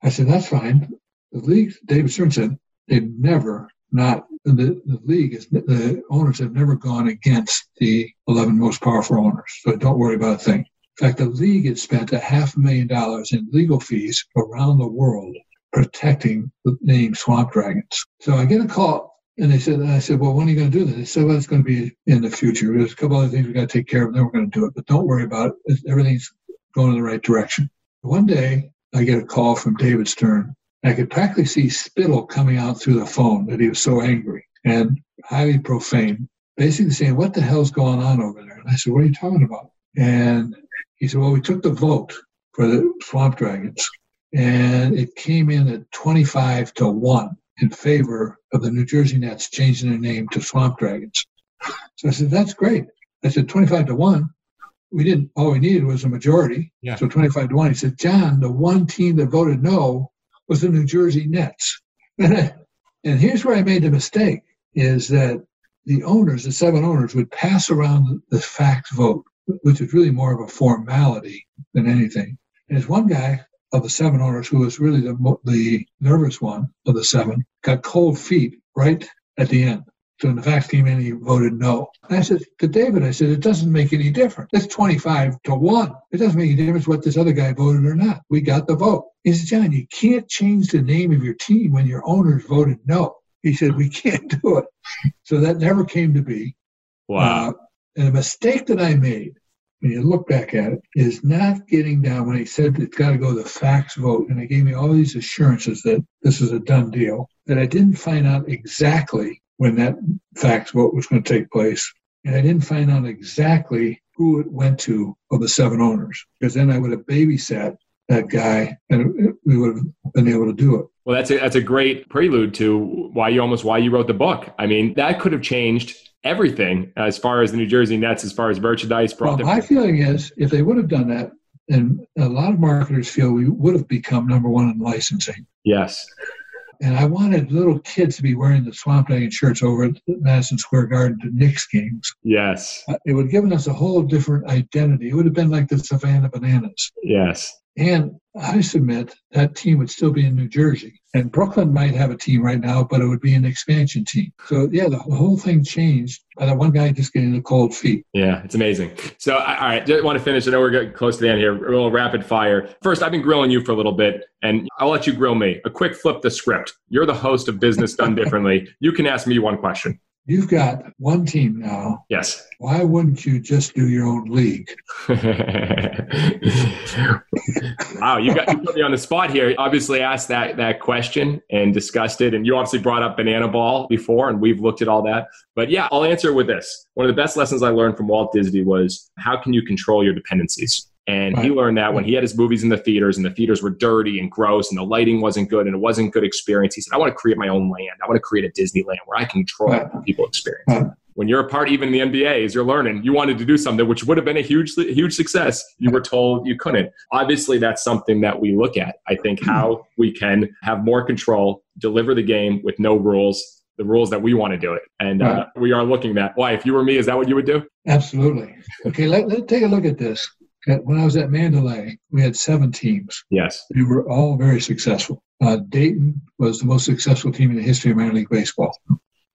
I said, that's fine. The league, David Stern said, they've never not the, the league is the owners have never gone against the 11 most powerful owners so don't worry about a thing in fact, the league had spent a half million dollars in legal fees around the world protecting the name Swamp Dragons. So I get a call and they said, and I said, well, when are you going to do this? They said, well, it's going to be in the future. There's a couple other things we've got to take care of, and then we're going to do it. But don't worry about it. Everything's going in the right direction. One day, I get a call from David Stern. I could practically see spittle coming out through the phone that he was so angry and highly profane, basically saying, what the hell's going on over there? And I said, what are you talking about? And he said, well, we took the vote for the Swamp Dragons, and it came in at 25 to 1 in favor of the New Jersey Nets changing their name to Swamp Dragons. So I said, that's great. I said, 25 to 1. We didn't, all we needed was a majority. Yeah. So 25 to 1. He said, John, the one team that voted no was the New Jersey Nets. (laughs) and here's where I made the mistake is that the owners, the seven owners, would pass around the fax vote which is really more of a formality than anything. And there's one guy of the seven owners who was really the, the nervous one of the seven, got cold feet right at the end. So when the fax came in, he voted no. And I said to David, I said, it doesn't make any difference. It's 25 to 1. It doesn't make any difference what this other guy voted or not. We got the vote. He said, John, you can't change the name of your team when your owners voted no. He said, we can't do it. So that never came to be. Wow. Uh, and a mistake that I made when you look back at it, is not getting down when he said it's got to go the fax vote. And he gave me all these assurances that this is a done deal, that I didn't find out exactly when that fax vote was going to take place. And I didn't find out exactly who it went to of the seven owners, because then I would have babysat that guy and we would have been able to do it. Well, that's a, that's a great prelude to why you almost why you wrote the book. I mean, that could have changed everything as far as the New Jersey Nets, as far as merchandise. Brought well, my feeling is if they would have done that, and a lot of marketers feel we would have become number one in licensing. Yes. And I wanted little kids to be wearing the Swamp Dragon shirts over at Madison Square Garden to Knicks games. Yes. Uh, it would have given us a whole different identity. It would have been like the Savannah Bananas. Yes. And I submit that team would still be in New Jersey. And Brooklyn might have a team right now, but it would be an expansion team. So, yeah, the whole thing changed by that one guy just getting the cold feet. Yeah, it's amazing. So, all right, just want to finish. I know we're getting close to the end here. A little rapid fire. First, I've been grilling you for a little bit, and I'll let you grill me. A quick flip the script. You're the host of Business Done Differently. You can ask me one question. You've got one team now. Yes. Why wouldn't you just do your own league? (laughs) wow, you got you put me on the spot here. Obviously, asked that that question and discussed it, and you obviously brought up banana ball before, and we've looked at all that. But yeah, I'll answer with this. One of the best lessons I learned from Walt Disney was how can you control your dependencies. And right. he learned that when he had his movies in the theaters and the theaters were dirty and gross and the lighting wasn't good and it wasn't good experience. He said, I want to create my own land. I want to create a Disneyland where I control right. people experience. Right. When you're a part, even in the NBA, as you're learning, you wanted to do something which would have been a huge, huge success. You were told you couldn't. Obviously, that's something that we look at. I think how we can have more control, deliver the game with no rules, the rules that we want to do it. And uh, we are looking at why, if you were me, is that what you would do? Absolutely. Okay, let, let's take a look at this when I was at Mandalay, we had seven teams. Yes. We were all very successful. Uh, Dayton was the most successful team in the history of minor league baseball.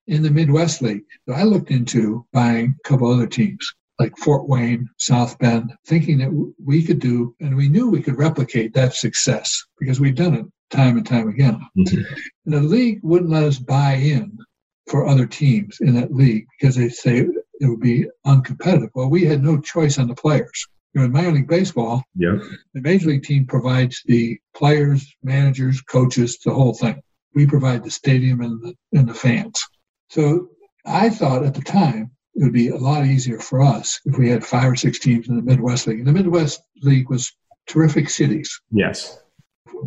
in the Midwest League. I looked into buying a couple other teams like Fort Wayne, South Bend, thinking that we could do, and we knew we could replicate that success because we've done it time and time again. Mm-hmm. And the league wouldn't let us buy in for other teams in that league because they say it would be uncompetitive. Well, we had no choice on the players. You know, in minor league baseball, yeah. the major league team provides the players, managers, coaches, the whole thing. We provide the stadium and the, and the fans. So I thought at the time it would be a lot easier for us if we had five or six teams in the Midwest League. And the Midwest League was terrific cities. Yes.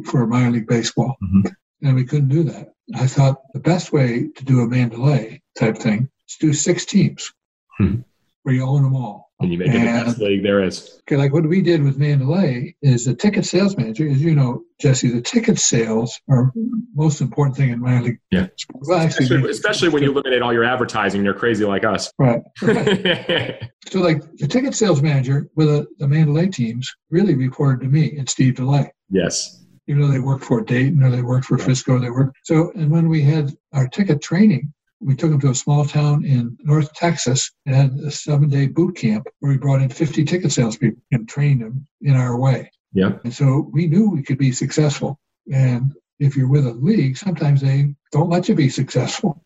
For minor league baseball. Mm-hmm. And we couldn't do that. I thought the best way to do a Mandalay type thing is do six teams hmm. Where you own them all. And you make it the best league there is. Okay, like what we did with Mandalay is the ticket sales manager, as you know, Jesse, the ticket sales are most important thing in minor league. Yeah. Well, actually, especially, especially when you eliminate all your advertising, you're crazy like us. Right. right. (laughs) so, like the ticket sales manager with the, the Mandalay teams really reported to me and Steve DeLay. Yes. Even though they worked for Dayton or they worked for Frisco, they worked. So, and when we had our ticket training, we took them to a small town in North Texas and had a seven day boot camp where we brought in 50 ticket salespeople and trained them in our way. Yeah. And so we knew we could be successful. And if you're with a league, sometimes they don't let you be successful.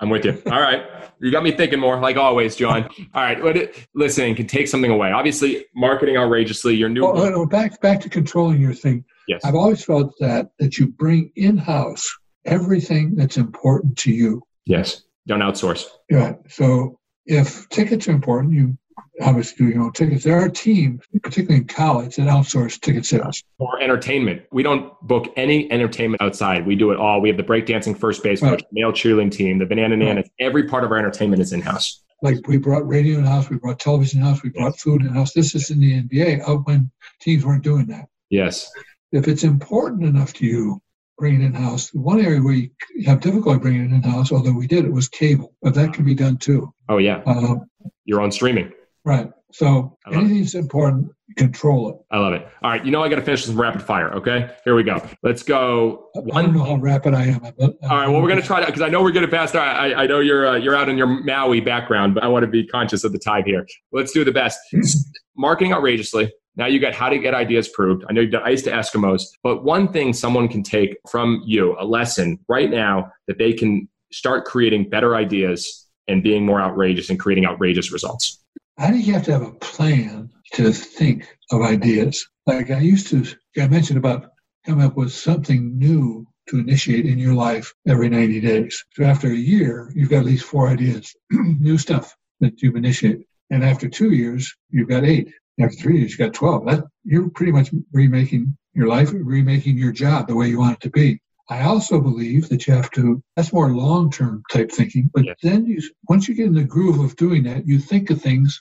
I'm with you. All right. You got me thinking more, like always, John. All right. But listen, can take something away. Obviously, marketing outrageously, your new. Oh, oh back, back to controlling your thing. Yes. I've always felt that that you bring in house everything that's important to you. Yes. Don't outsource. Yeah. So if tickets are important, you obviously do your own tickets. There are teams, particularly in college, that outsource ticket sales. Or entertainment. We don't book any entertainment outside. We do it all. We have the breakdancing first base coach, right. male cheerleading team, the banana right. nanas. Every part of our entertainment is in house. Like we brought radio in house, we brought television in house, we brought food in house. This is in the NBA out when teams weren't doing that. Yes. If it's important enough to you, bring it in house. One area where you have difficulty bringing it in house, although we did it, was cable, but that can be done too. Oh yeah, uh, you're on streaming. Right. So anything that's important, control it. I love it. All right, you know I got to finish some rapid fire. Okay, here we go. Let's go. I don't know how rapid I am. Uh, All right. Well, we're gonna try to because I know we're getting past. I, I know you're uh, you're out in your Maui background, but I want to be conscious of the time here. Let's do the best. (clears throat) Marketing outrageously. Now you got how to get ideas proved. I know you've done ice to Eskimos, but one thing someone can take from you, a lesson right now that they can start creating better ideas and being more outrageous and creating outrageous results. I think you have to have a plan to think of ideas. Like I used to, I mentioned about coming up with something new to initiate in your life every 90 days. So after a year, you've got at least four ideas, (clears throat) new stuff that you've initiated. And after two years, you've got eight. After three years, you got 12. That, you're pretty much remaking your life, remaking your job the way you want it to be. I also believe that you have to, that's more long term type thinking. But then you, once you get in the groove of doing that, you think of things,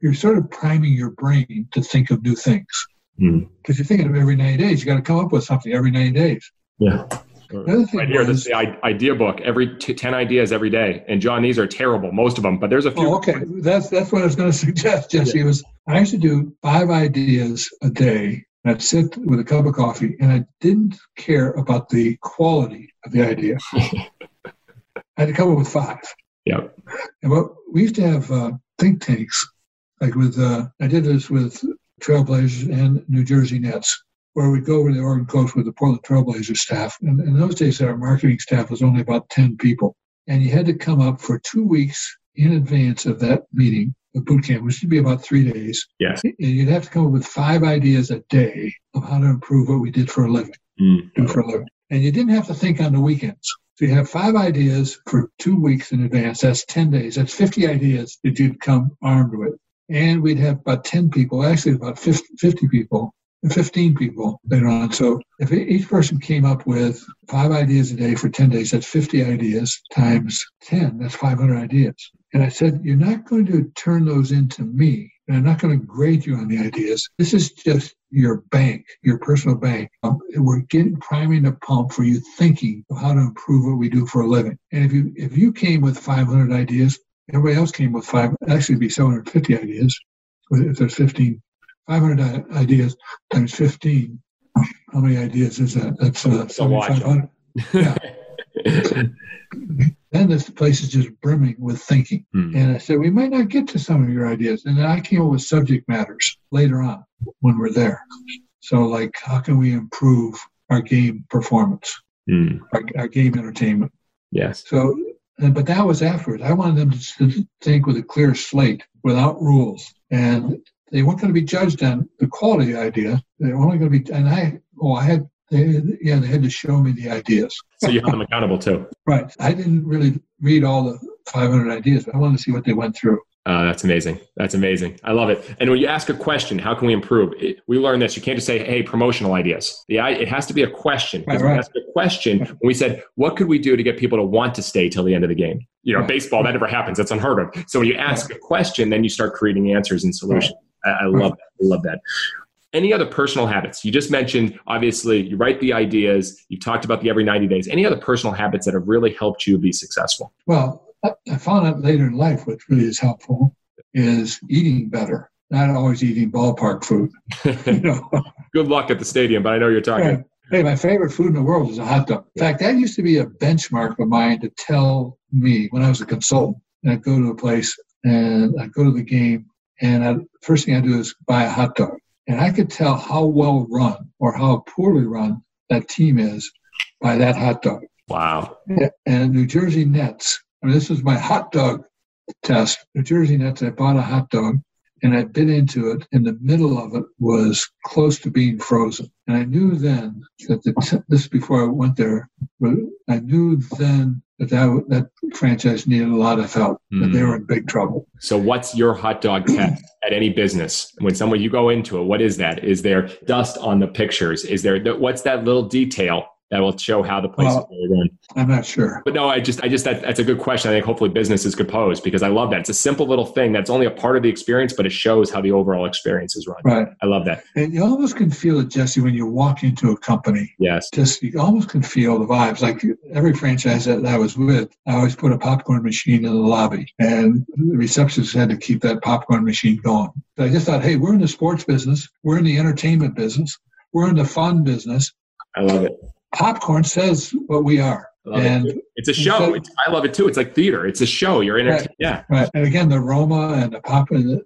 you're sort of priming your brain to think of new things. Because mm. you're thinking of every 90 days, you got to come up with something every 90 days. Yeah. Right here, this is the idea book. Every t- ten ideas every day, and John, these are terrible, most of them, but there's a few. Oh, okay, that's that's what I was going to suggest, Jesse. Yeah. Was I used to do five ideas a day. I'd sit with a cup of coffee, and I didn't care about the quality of the idea. (laughs) I had to come up with five. Yep. And what we used to have uh, think tanks, like with uh, I did this with Trailblazers and New Jersey Nets where we'd go over to the Oregon Coast with the Portland Trailblazer staff. And in those days, our marketing staff was only about 10 people. And you had to come up for two weeks in advance of that meeting, the boot camp, which would be about three days. Yes. And you'd have to come up with five ideas a day of how to improve what we did for a living. Mm. Do for a living. And you didn't have to think on the weekends. So you have five ideas for two weeks in advance. That's 10 days. That's 50 ideas that you'd come armed with. And we'd have about 10 people, actually about 50 people 15 people later on. So if each person came up with five ideas a day for 10 days, that's 50 ideas times 10, that's 500 ideas. And I said, You're not going to turn those into me. And I'm not going to grade you on the ideas. This is just your bank, your personal bank. Um, we're getting priming the pump for you thinking of how to improve what we do for a living. And if you if you came with 500 ideas, everybody else came with five. Actually, be 750 ideas if there's 15 500 ideas times 15. How many ideas is that? That's uh, 7,500. Yeah. (laughs) then this place is just brimming with thinking. Hmm. And I said, we might not get to some of your ideas. And then I came up with subject matters later on when we're there. So, like, how can we improve our game performance, Hmm. our, our game entertainment? Yes. So, but that was afterwards. I wanted them to think with a clear slate, without rules, and they weren't going to be judged on the quality the idea. They were only going to be. And I, oh, I had, they, yeah, they had to show me the ideas. So you held them (laughs) accountable too. Right. I didn't really read all the 500 ideas, but I wanted to see what they went through. Uh, that's amazing. That's amazing. I love it. And when you ask a question, how can we improve? It, we learned this. You can't just say, "Hey, promotional ideas." The it has to be a question. Right, we right. asked a question, when we said, "What could we do to get people to want to stay till the end of the game?" You know, Right. baseball that never happens. That's unheard of. So when you ask a question, then you start creating answers and solutions. I, I love that. I love that. Any other personal habits? You just mentioned, obviously, you write the ideas. You've talked about the every 90 days. Any other personal habits that have really helped you be successful? Well, I found out later in life what really is helpful is eating better, not always eating ballpark food. You (laughs) know, Good luck at the stadium, but I know you're talking. Right. Hey, my favorite food in the world is a hot dog. In fact, that used to be a benchmark of mine to tell me when I was a consultant. And I'd go to a place and I'd go to the game, and I'd, first thing I do is buy a hot dog. And I could tell how well run or how poorly run that team is by that hot dog. Wow. And New Jersey Nets, I mean, this was my hot dog test. New Jersey Nets, I bought a hot dog and I bit into it, and the middle of it was close to being frozen. And I knew then that the t- this before I went there, I knew then that that, that franchise needed a lot of help, that they were in big trouble. So, what's your hot dog test at any business? When someone you go into it, what is that? Is there dust on the pictures? Is there what's that little detail that will show how the place Well- is really run? I'm not sure. But no, I just, I just that, that's a good question. I think hopefully businesses could pose because I love that. It's a simple little thing that's only a part of the experience, but it shows how the overall experience is run. Right. I love that. And you almost can feel it, Jesse, when you walk into a company. Yes. just you almost can feel the vibes. Like every franchise that I was with, I always put a popcorn machine in the lobby, and the receptionist had to keep that popcorn machine going. So I just thought, hey, we're in the sports business, we're in the entertainment business, we're in the fun business. I love it. Popcorn says what we are. And- it. It's a show. It's, I love it too. It's like theater. It's a show. You're entertained. Yeah. Right. And again, the Roma and the pop, and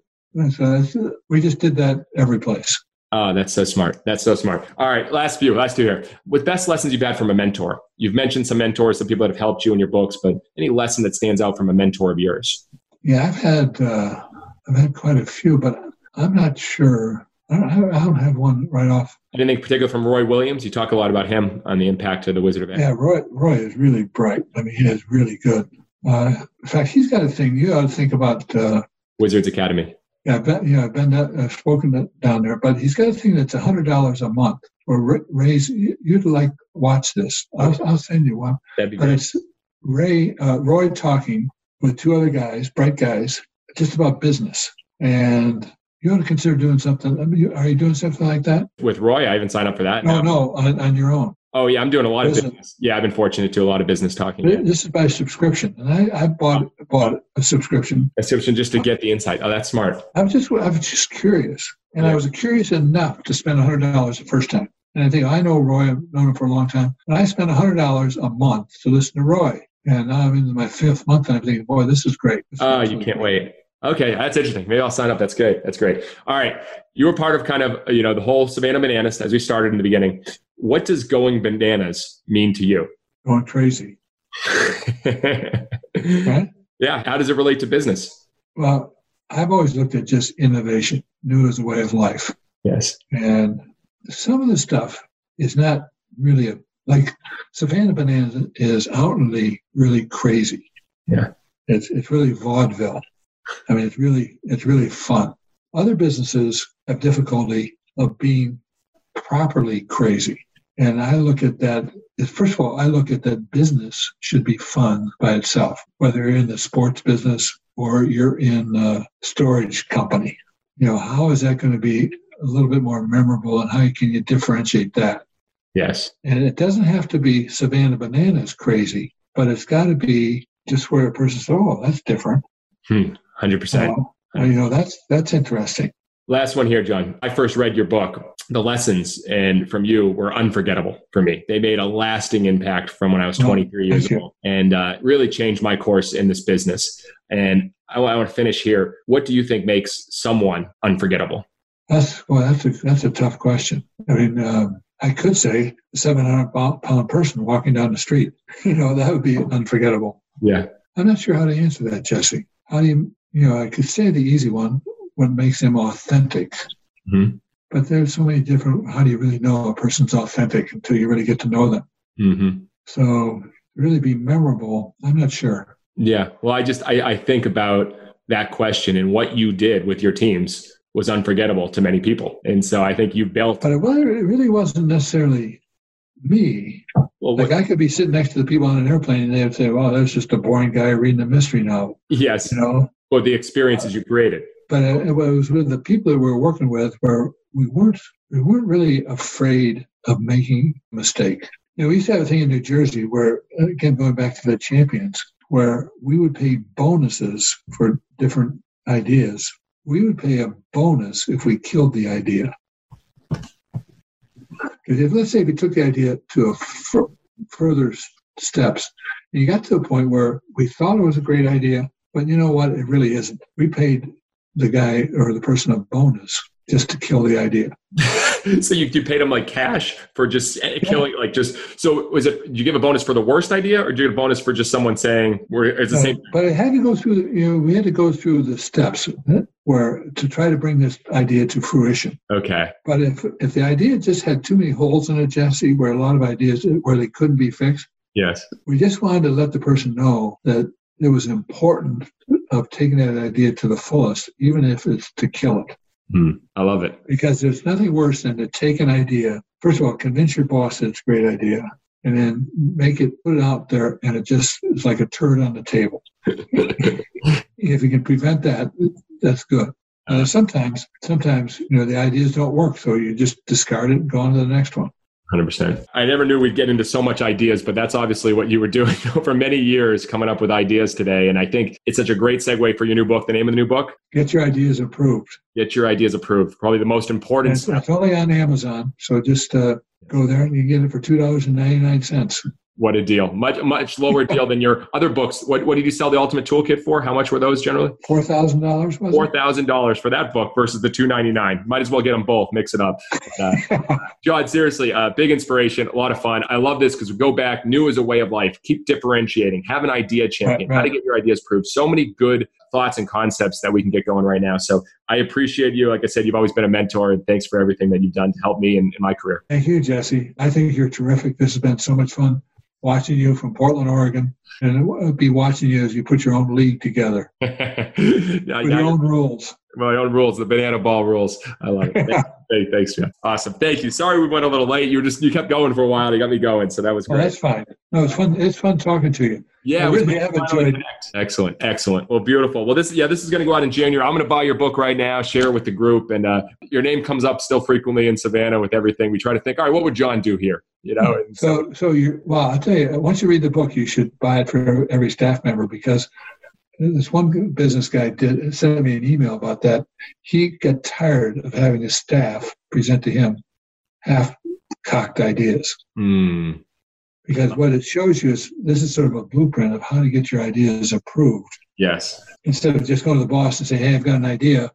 so we just did that every place. Oh, that's so smart. That's so smart. All right, last few, last two here. With best lessons you've had from a mentor, you've mentioned some mentors, some people that have helped you in your books, but any lesson that stands out from a mentor of yours? Yeah, I've had uh, I've had quite a few, but I'm not sure. I don't, I don't have one right off Anything particular from Roy Williams? You talk a lot about him on the impact of the Wizard of Oz. Yeah, Roy, Roy is really bright. I mean, he is really good. Uh, in fact, he's got a thing. You ought to think about. Uh, Wizards Academy. yeah, I've been, know, I've been uh, spoken to down there, but he's got a thing that's a hundred dollars a month. Or ra- raise. you- You'd like watch this. I'll, I'll send you one. That'd be But great. it's Ray uh, Roy talking with two other guys, bright guys, just about business. And you ought to consider doing something. I mean, you- are you doing something like that? With Roy, I even signed up for that. No, now. no, on, on your own. Oh, yeah, I'm doing a lot of Business. business. Yeah, I've been fortunate to do a lot of business talking. Yeah. This is by subscription, and I, I bought bought a subscription Assumption just to get the insight. Oh, that's smart. I was just I was just curious, and I was curious enough to spend hundred dollars the first time. And I think I know Roy. I've known him for a long time, and I spent hundred dollars a month to listen to Roy. And now I'm in my fifth month, and I'm thinking, boy, this is great. This Oh, you can't great. wait. Okay, that's interesting. Maybe I'll sign up. That's great. That's great. All right. You were part of kind of, you know, the whole Savannah Bananas as we started in the beginning. What does going bananas mean to you? Going crazy, (laughs) right? Yeah. How does it relate to business? Well, I've always looked at just innovation, new as a way of life, Yes. and some of the stuff is not really a like Savannah Bananas is outwardly really crazy. Yeah. It's it's really vaudeville. I mean, it's really it's really fun. Other businesses have difficulty of being properly crazy, and I look at that. First of all, I look at that business should be fun by itself, whether you're in the sports business or you're in a storage company. You know, how is that going to be a little bit more memorable, and how can you differentiate that? Yes. And it doesn't have to be Savannah Bananas crazy, but it's got to be just where a person says, "Oh, that's different." Hmm. 100%. Uh, you know, that's that's interesting. Last one here, John. I first read your book. The lessons and from you were unforgettable for me. They made a lasting impact from when I was 23 years old and uh, really changed my course in this business. And I, I want to finish here. What do you think makes someone unforgettable? That's well, that's a that's a tough question. I mean, um, I could say a 700 pound person walking down the street. (laughs) You know, that would be unforgettable. Yeah. I'm not sure how to answer that, Jesse. How do you, you know, I could say the easy one, what makes them authentic. Mm-hmm. But there's so many different, how do you really know a person's authentic until you really get to know them? Mm-hmm. So, really be memorable, I'm not sure. Yeah. Well, I just, I, I think about that question and what you did with your teams was unforgettable to many people. And so I think you built. But it, was, it really wasn't necessarily me. Well, like what, I could be sitting next to the people on an airplane and they would say, "Well, that's just a boring guy reading a mystery novel." Yes, you know. Well, the experiences you created. But it, was with the people that we were working with, where we weren't we weren't really afraid of making a mistake. You know, we used to have a thing in New Jersey where, again, going back to the champions, where we would pay bonuses for different ideas we would pay a bonus if we killed the idea. If, let's say, if we took the idea to a f- further steps, and you got to a point where we thought it was a great idea, but you know what? It really isn't. We paid the guy or the person a bonus just to kill the idea. (laughs) so you, you paid them like cash for just eh, killing, like just so was it? Did you give a bonus for the worst idea, or do you get a bonus for just someone saying we're it's the same? But it had to go through. You know, we had to go through the steps hmm? where to try to bring this idea to fruition. Okay. But if if the idea just had too many holes in it, Jesse, where a lot of ideas where they couldn't be fixed. Yes. We just wanted to let the person know that it was important of taking that idea to the fullest, even if it's to kill it. Mm, I love it. Because there's nothing worse than to take an idea, first of all, convince your boss that it's a great idea, and then make it, put it out there, and it just is like a turd on the table. (laughs) if you can prevent that, that's good. Uh, sometimes, sometimes, you know, the ideas don't work, so you just discard it and go on to the next one. 100%. I never knew we'd get into so much ideas, but that's obviously what you were doing (laughs) for many years, coming up with ideas today. And I think it's such a great segue for your new book. The name of the new book? Get Your Ideas Approved. Get Your Ideas Approved. Probably the most important. It's, it's, only on Amazon. So just uh, go there and you get it for $2.99. What a deal! Much much lower deal than your other books. What what did you sell the Ultimate Toolkit for? How much were those generally? Four thousand dollars. Four thousand dollars for that book versus the two ninety nine. Might as well get them both. Mix it up. Uh, (laughs) John, seriously, uh, big inspiration. A lot of fun. I love this because we go back. New is a way of life. Keep differentiating. Have an idea champion. Right, right. How to get your ideas proved. So many good thoughts and concepts that we can get going right now. So I appreciate you. Like I said, you've always been a mentor, and thanks for everything that you've done to help me in, in my career. Thank you, Jesse. I think you're terrific. This has been so much fun watching you from Portland, Oregon, and be watching you as you put your own league together (laughs) with your own rules. My own rules, the banana ball rules. I love it. (laughs) hey, thanks, John. Awesome. Thank you. Sorry we went a little late. You were just you kept going for a while. You got me going, so that was great. Oh, that's fine. No, it's fun. It's fun talking to you. Yeah, I really have enjoyed. Excellent, excellent. Well, beautiful. Well, this yeah, this is going to go out in January. I'm going to buy your book right now, share it with the group, and uh, your name comes up still frequently in Savannah with everything. We try to think, all right, what would John do here? You know. And so, so, so you well, I'll tell you. Once you read the book, you should buy it for every staff member because this one business guy did send me an email about that. He got tired of having his staff present to him half cocked ideas. Mm because what it shows you is this is sort of a blueprint of how to get your ideas approved. Yes. Instead of just going to the boss and say, "Hey, I've got an idea,"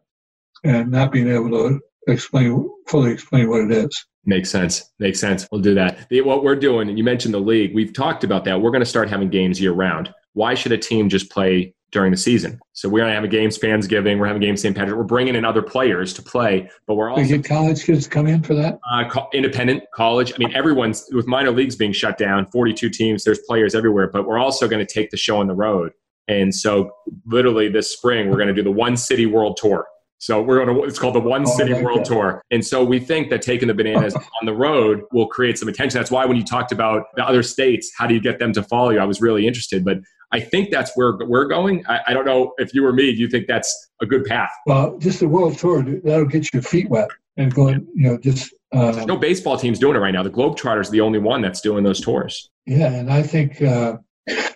and not being able to explain fully explain what it is. Makes sense. Makes sense. We'll do that. The, what we're doing, and you mentioned the league. We've talked about that. We're going to start having games year round. Why should a team just play during the season. So we're going to have a games Thanksgiving. We're having games St. Patrick. We're bringing in other players to play, but we're also get college kids come in for that. Uh, co- independent college. I mean, everyone's with minor leagues being shut down. Forty-two teams. There's players everywhere, but we're also going to take the show on the road. And so, literally this spring, we're going to do the One City World Tour. So we're going to, it's called the One oh, City like World that. Tour. And so we think that taking the bananas (laughs) on the road will create some attention. That's why when you talked about the other states, how do you get them to follow you? I was really interested, but I think that's where we're going. I, I don't know if you or me, do you think that's a good path? Well, just the world tour, that'll get your feet wet and going, you know, just. Uh, no baseball team's doing it right now. The Globetrotters the only one that's doing those tours. Yeah. And I think, uh,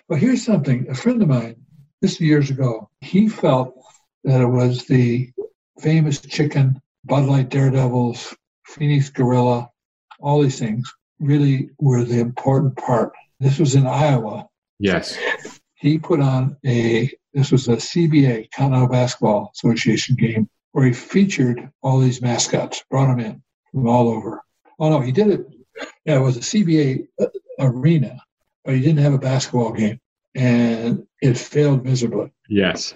well, here's something. A friend of mine, this years ago, he felt that it was the famous chicken Bud Light Daredevils, Phoenix Gorilla, all these things really were the important part. This was in Iowa. Yes. He put on a, this was a CBA, Continental Basketball Association game, where he featured all these mascots, brought them in from all over. Oh, no, he did it. Yeah, it was a CBA uh, arena, but he didn't have a basketball game. And it failed miserably. Yes.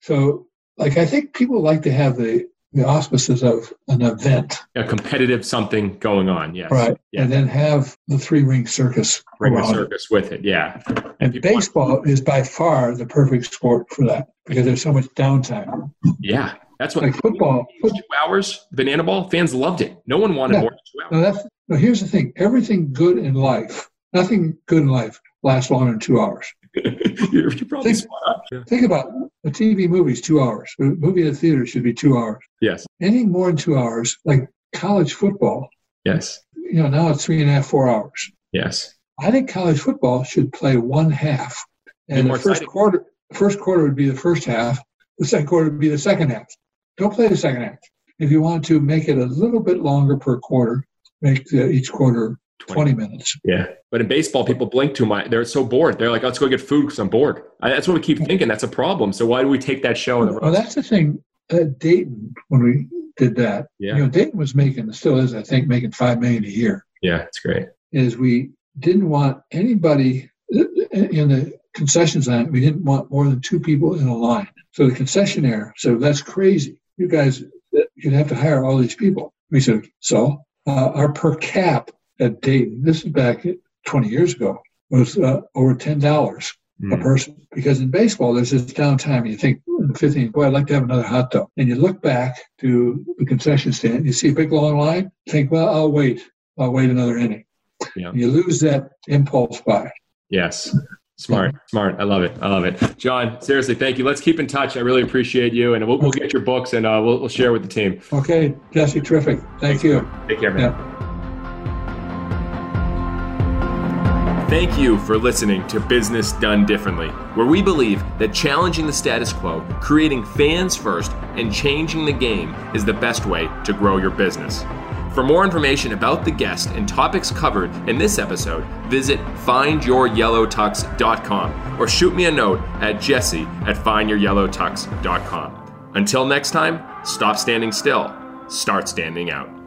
So, like, I think people like to have the the auspices of an event. A competitive something going on, yes. Right. Yeah. And then have the three ring circus. Ring circus with it, yeah. And, and baseball want- is by far the perfect sport for that because there's so much downtime. Yeah. That's what like football. Two hours, banana ball, fans loved it. No one wanted yeah. more than two hours. No, that's, no, here's the thing everything good in life, nothing good in life lasts longer than two hours. (laughs) you're, you're, probably think, yeah. think about a TV movie is two hours. A movie in the theater should be two hours. Yes. Anything more than two hours, like college football. Yes. You know, now it's three and a half, four hours. Yes. I think college football should play one half. And the first exciting. quarter first quarter would be the first half, the second quarter would be the second half. Don't play the second half. If you want to make it a little bit longer per quarter, make the, each quarter 20 minutes. Yeah. But in baseball, people blink too much. They're so bored. They're like, let's go get food because I'm bored. I, that's what we keep thinking. That's a problem. So why do we take that show in the Well, that's the thing. At Dayton, when we did that, yeah. you know, Dayton was making, still is, I think, making 5 million a year. Yeah, it's great. Is we didn't want anybody uh, uh, in the concession line, we didn't want more than two people in a line. So the concessionaire said, that's crazy. You guys, you'd have to hire all these people. We said, so uh, our per cap at Dayton, this is back 20 years ago, was uh, over $10 mm. a hmm. person. Because in baseball, there's this downtime. and You think, in the 15th, boy, I'd like to have another hot dog. And you look back to the concession stand, you see a big long line, think, well, I'll wait. I'll wait another inning. Yeah. You lose that impulse buy. Yes. Smart, smart. I love it. I love it. John, seriously, thank you. Let's keep in touch. I really appreciate you, and we'll, we'll get your books and uh, we'll, we'll share with the team. Okay, Jesse, terrific. Thank Thanks, you. Take care, man. Yeah. Thank you for listening to Business Done Differently, where we believe that challenging the status quo, creating fans first, and changing the game is the best way to grow your business. For more information about the guest and topics covered in this episode, visit findyouryellowtux.com or shoot me a note at jesse at findyouryellowtux.com. Until next time, stop standing still, start standing out.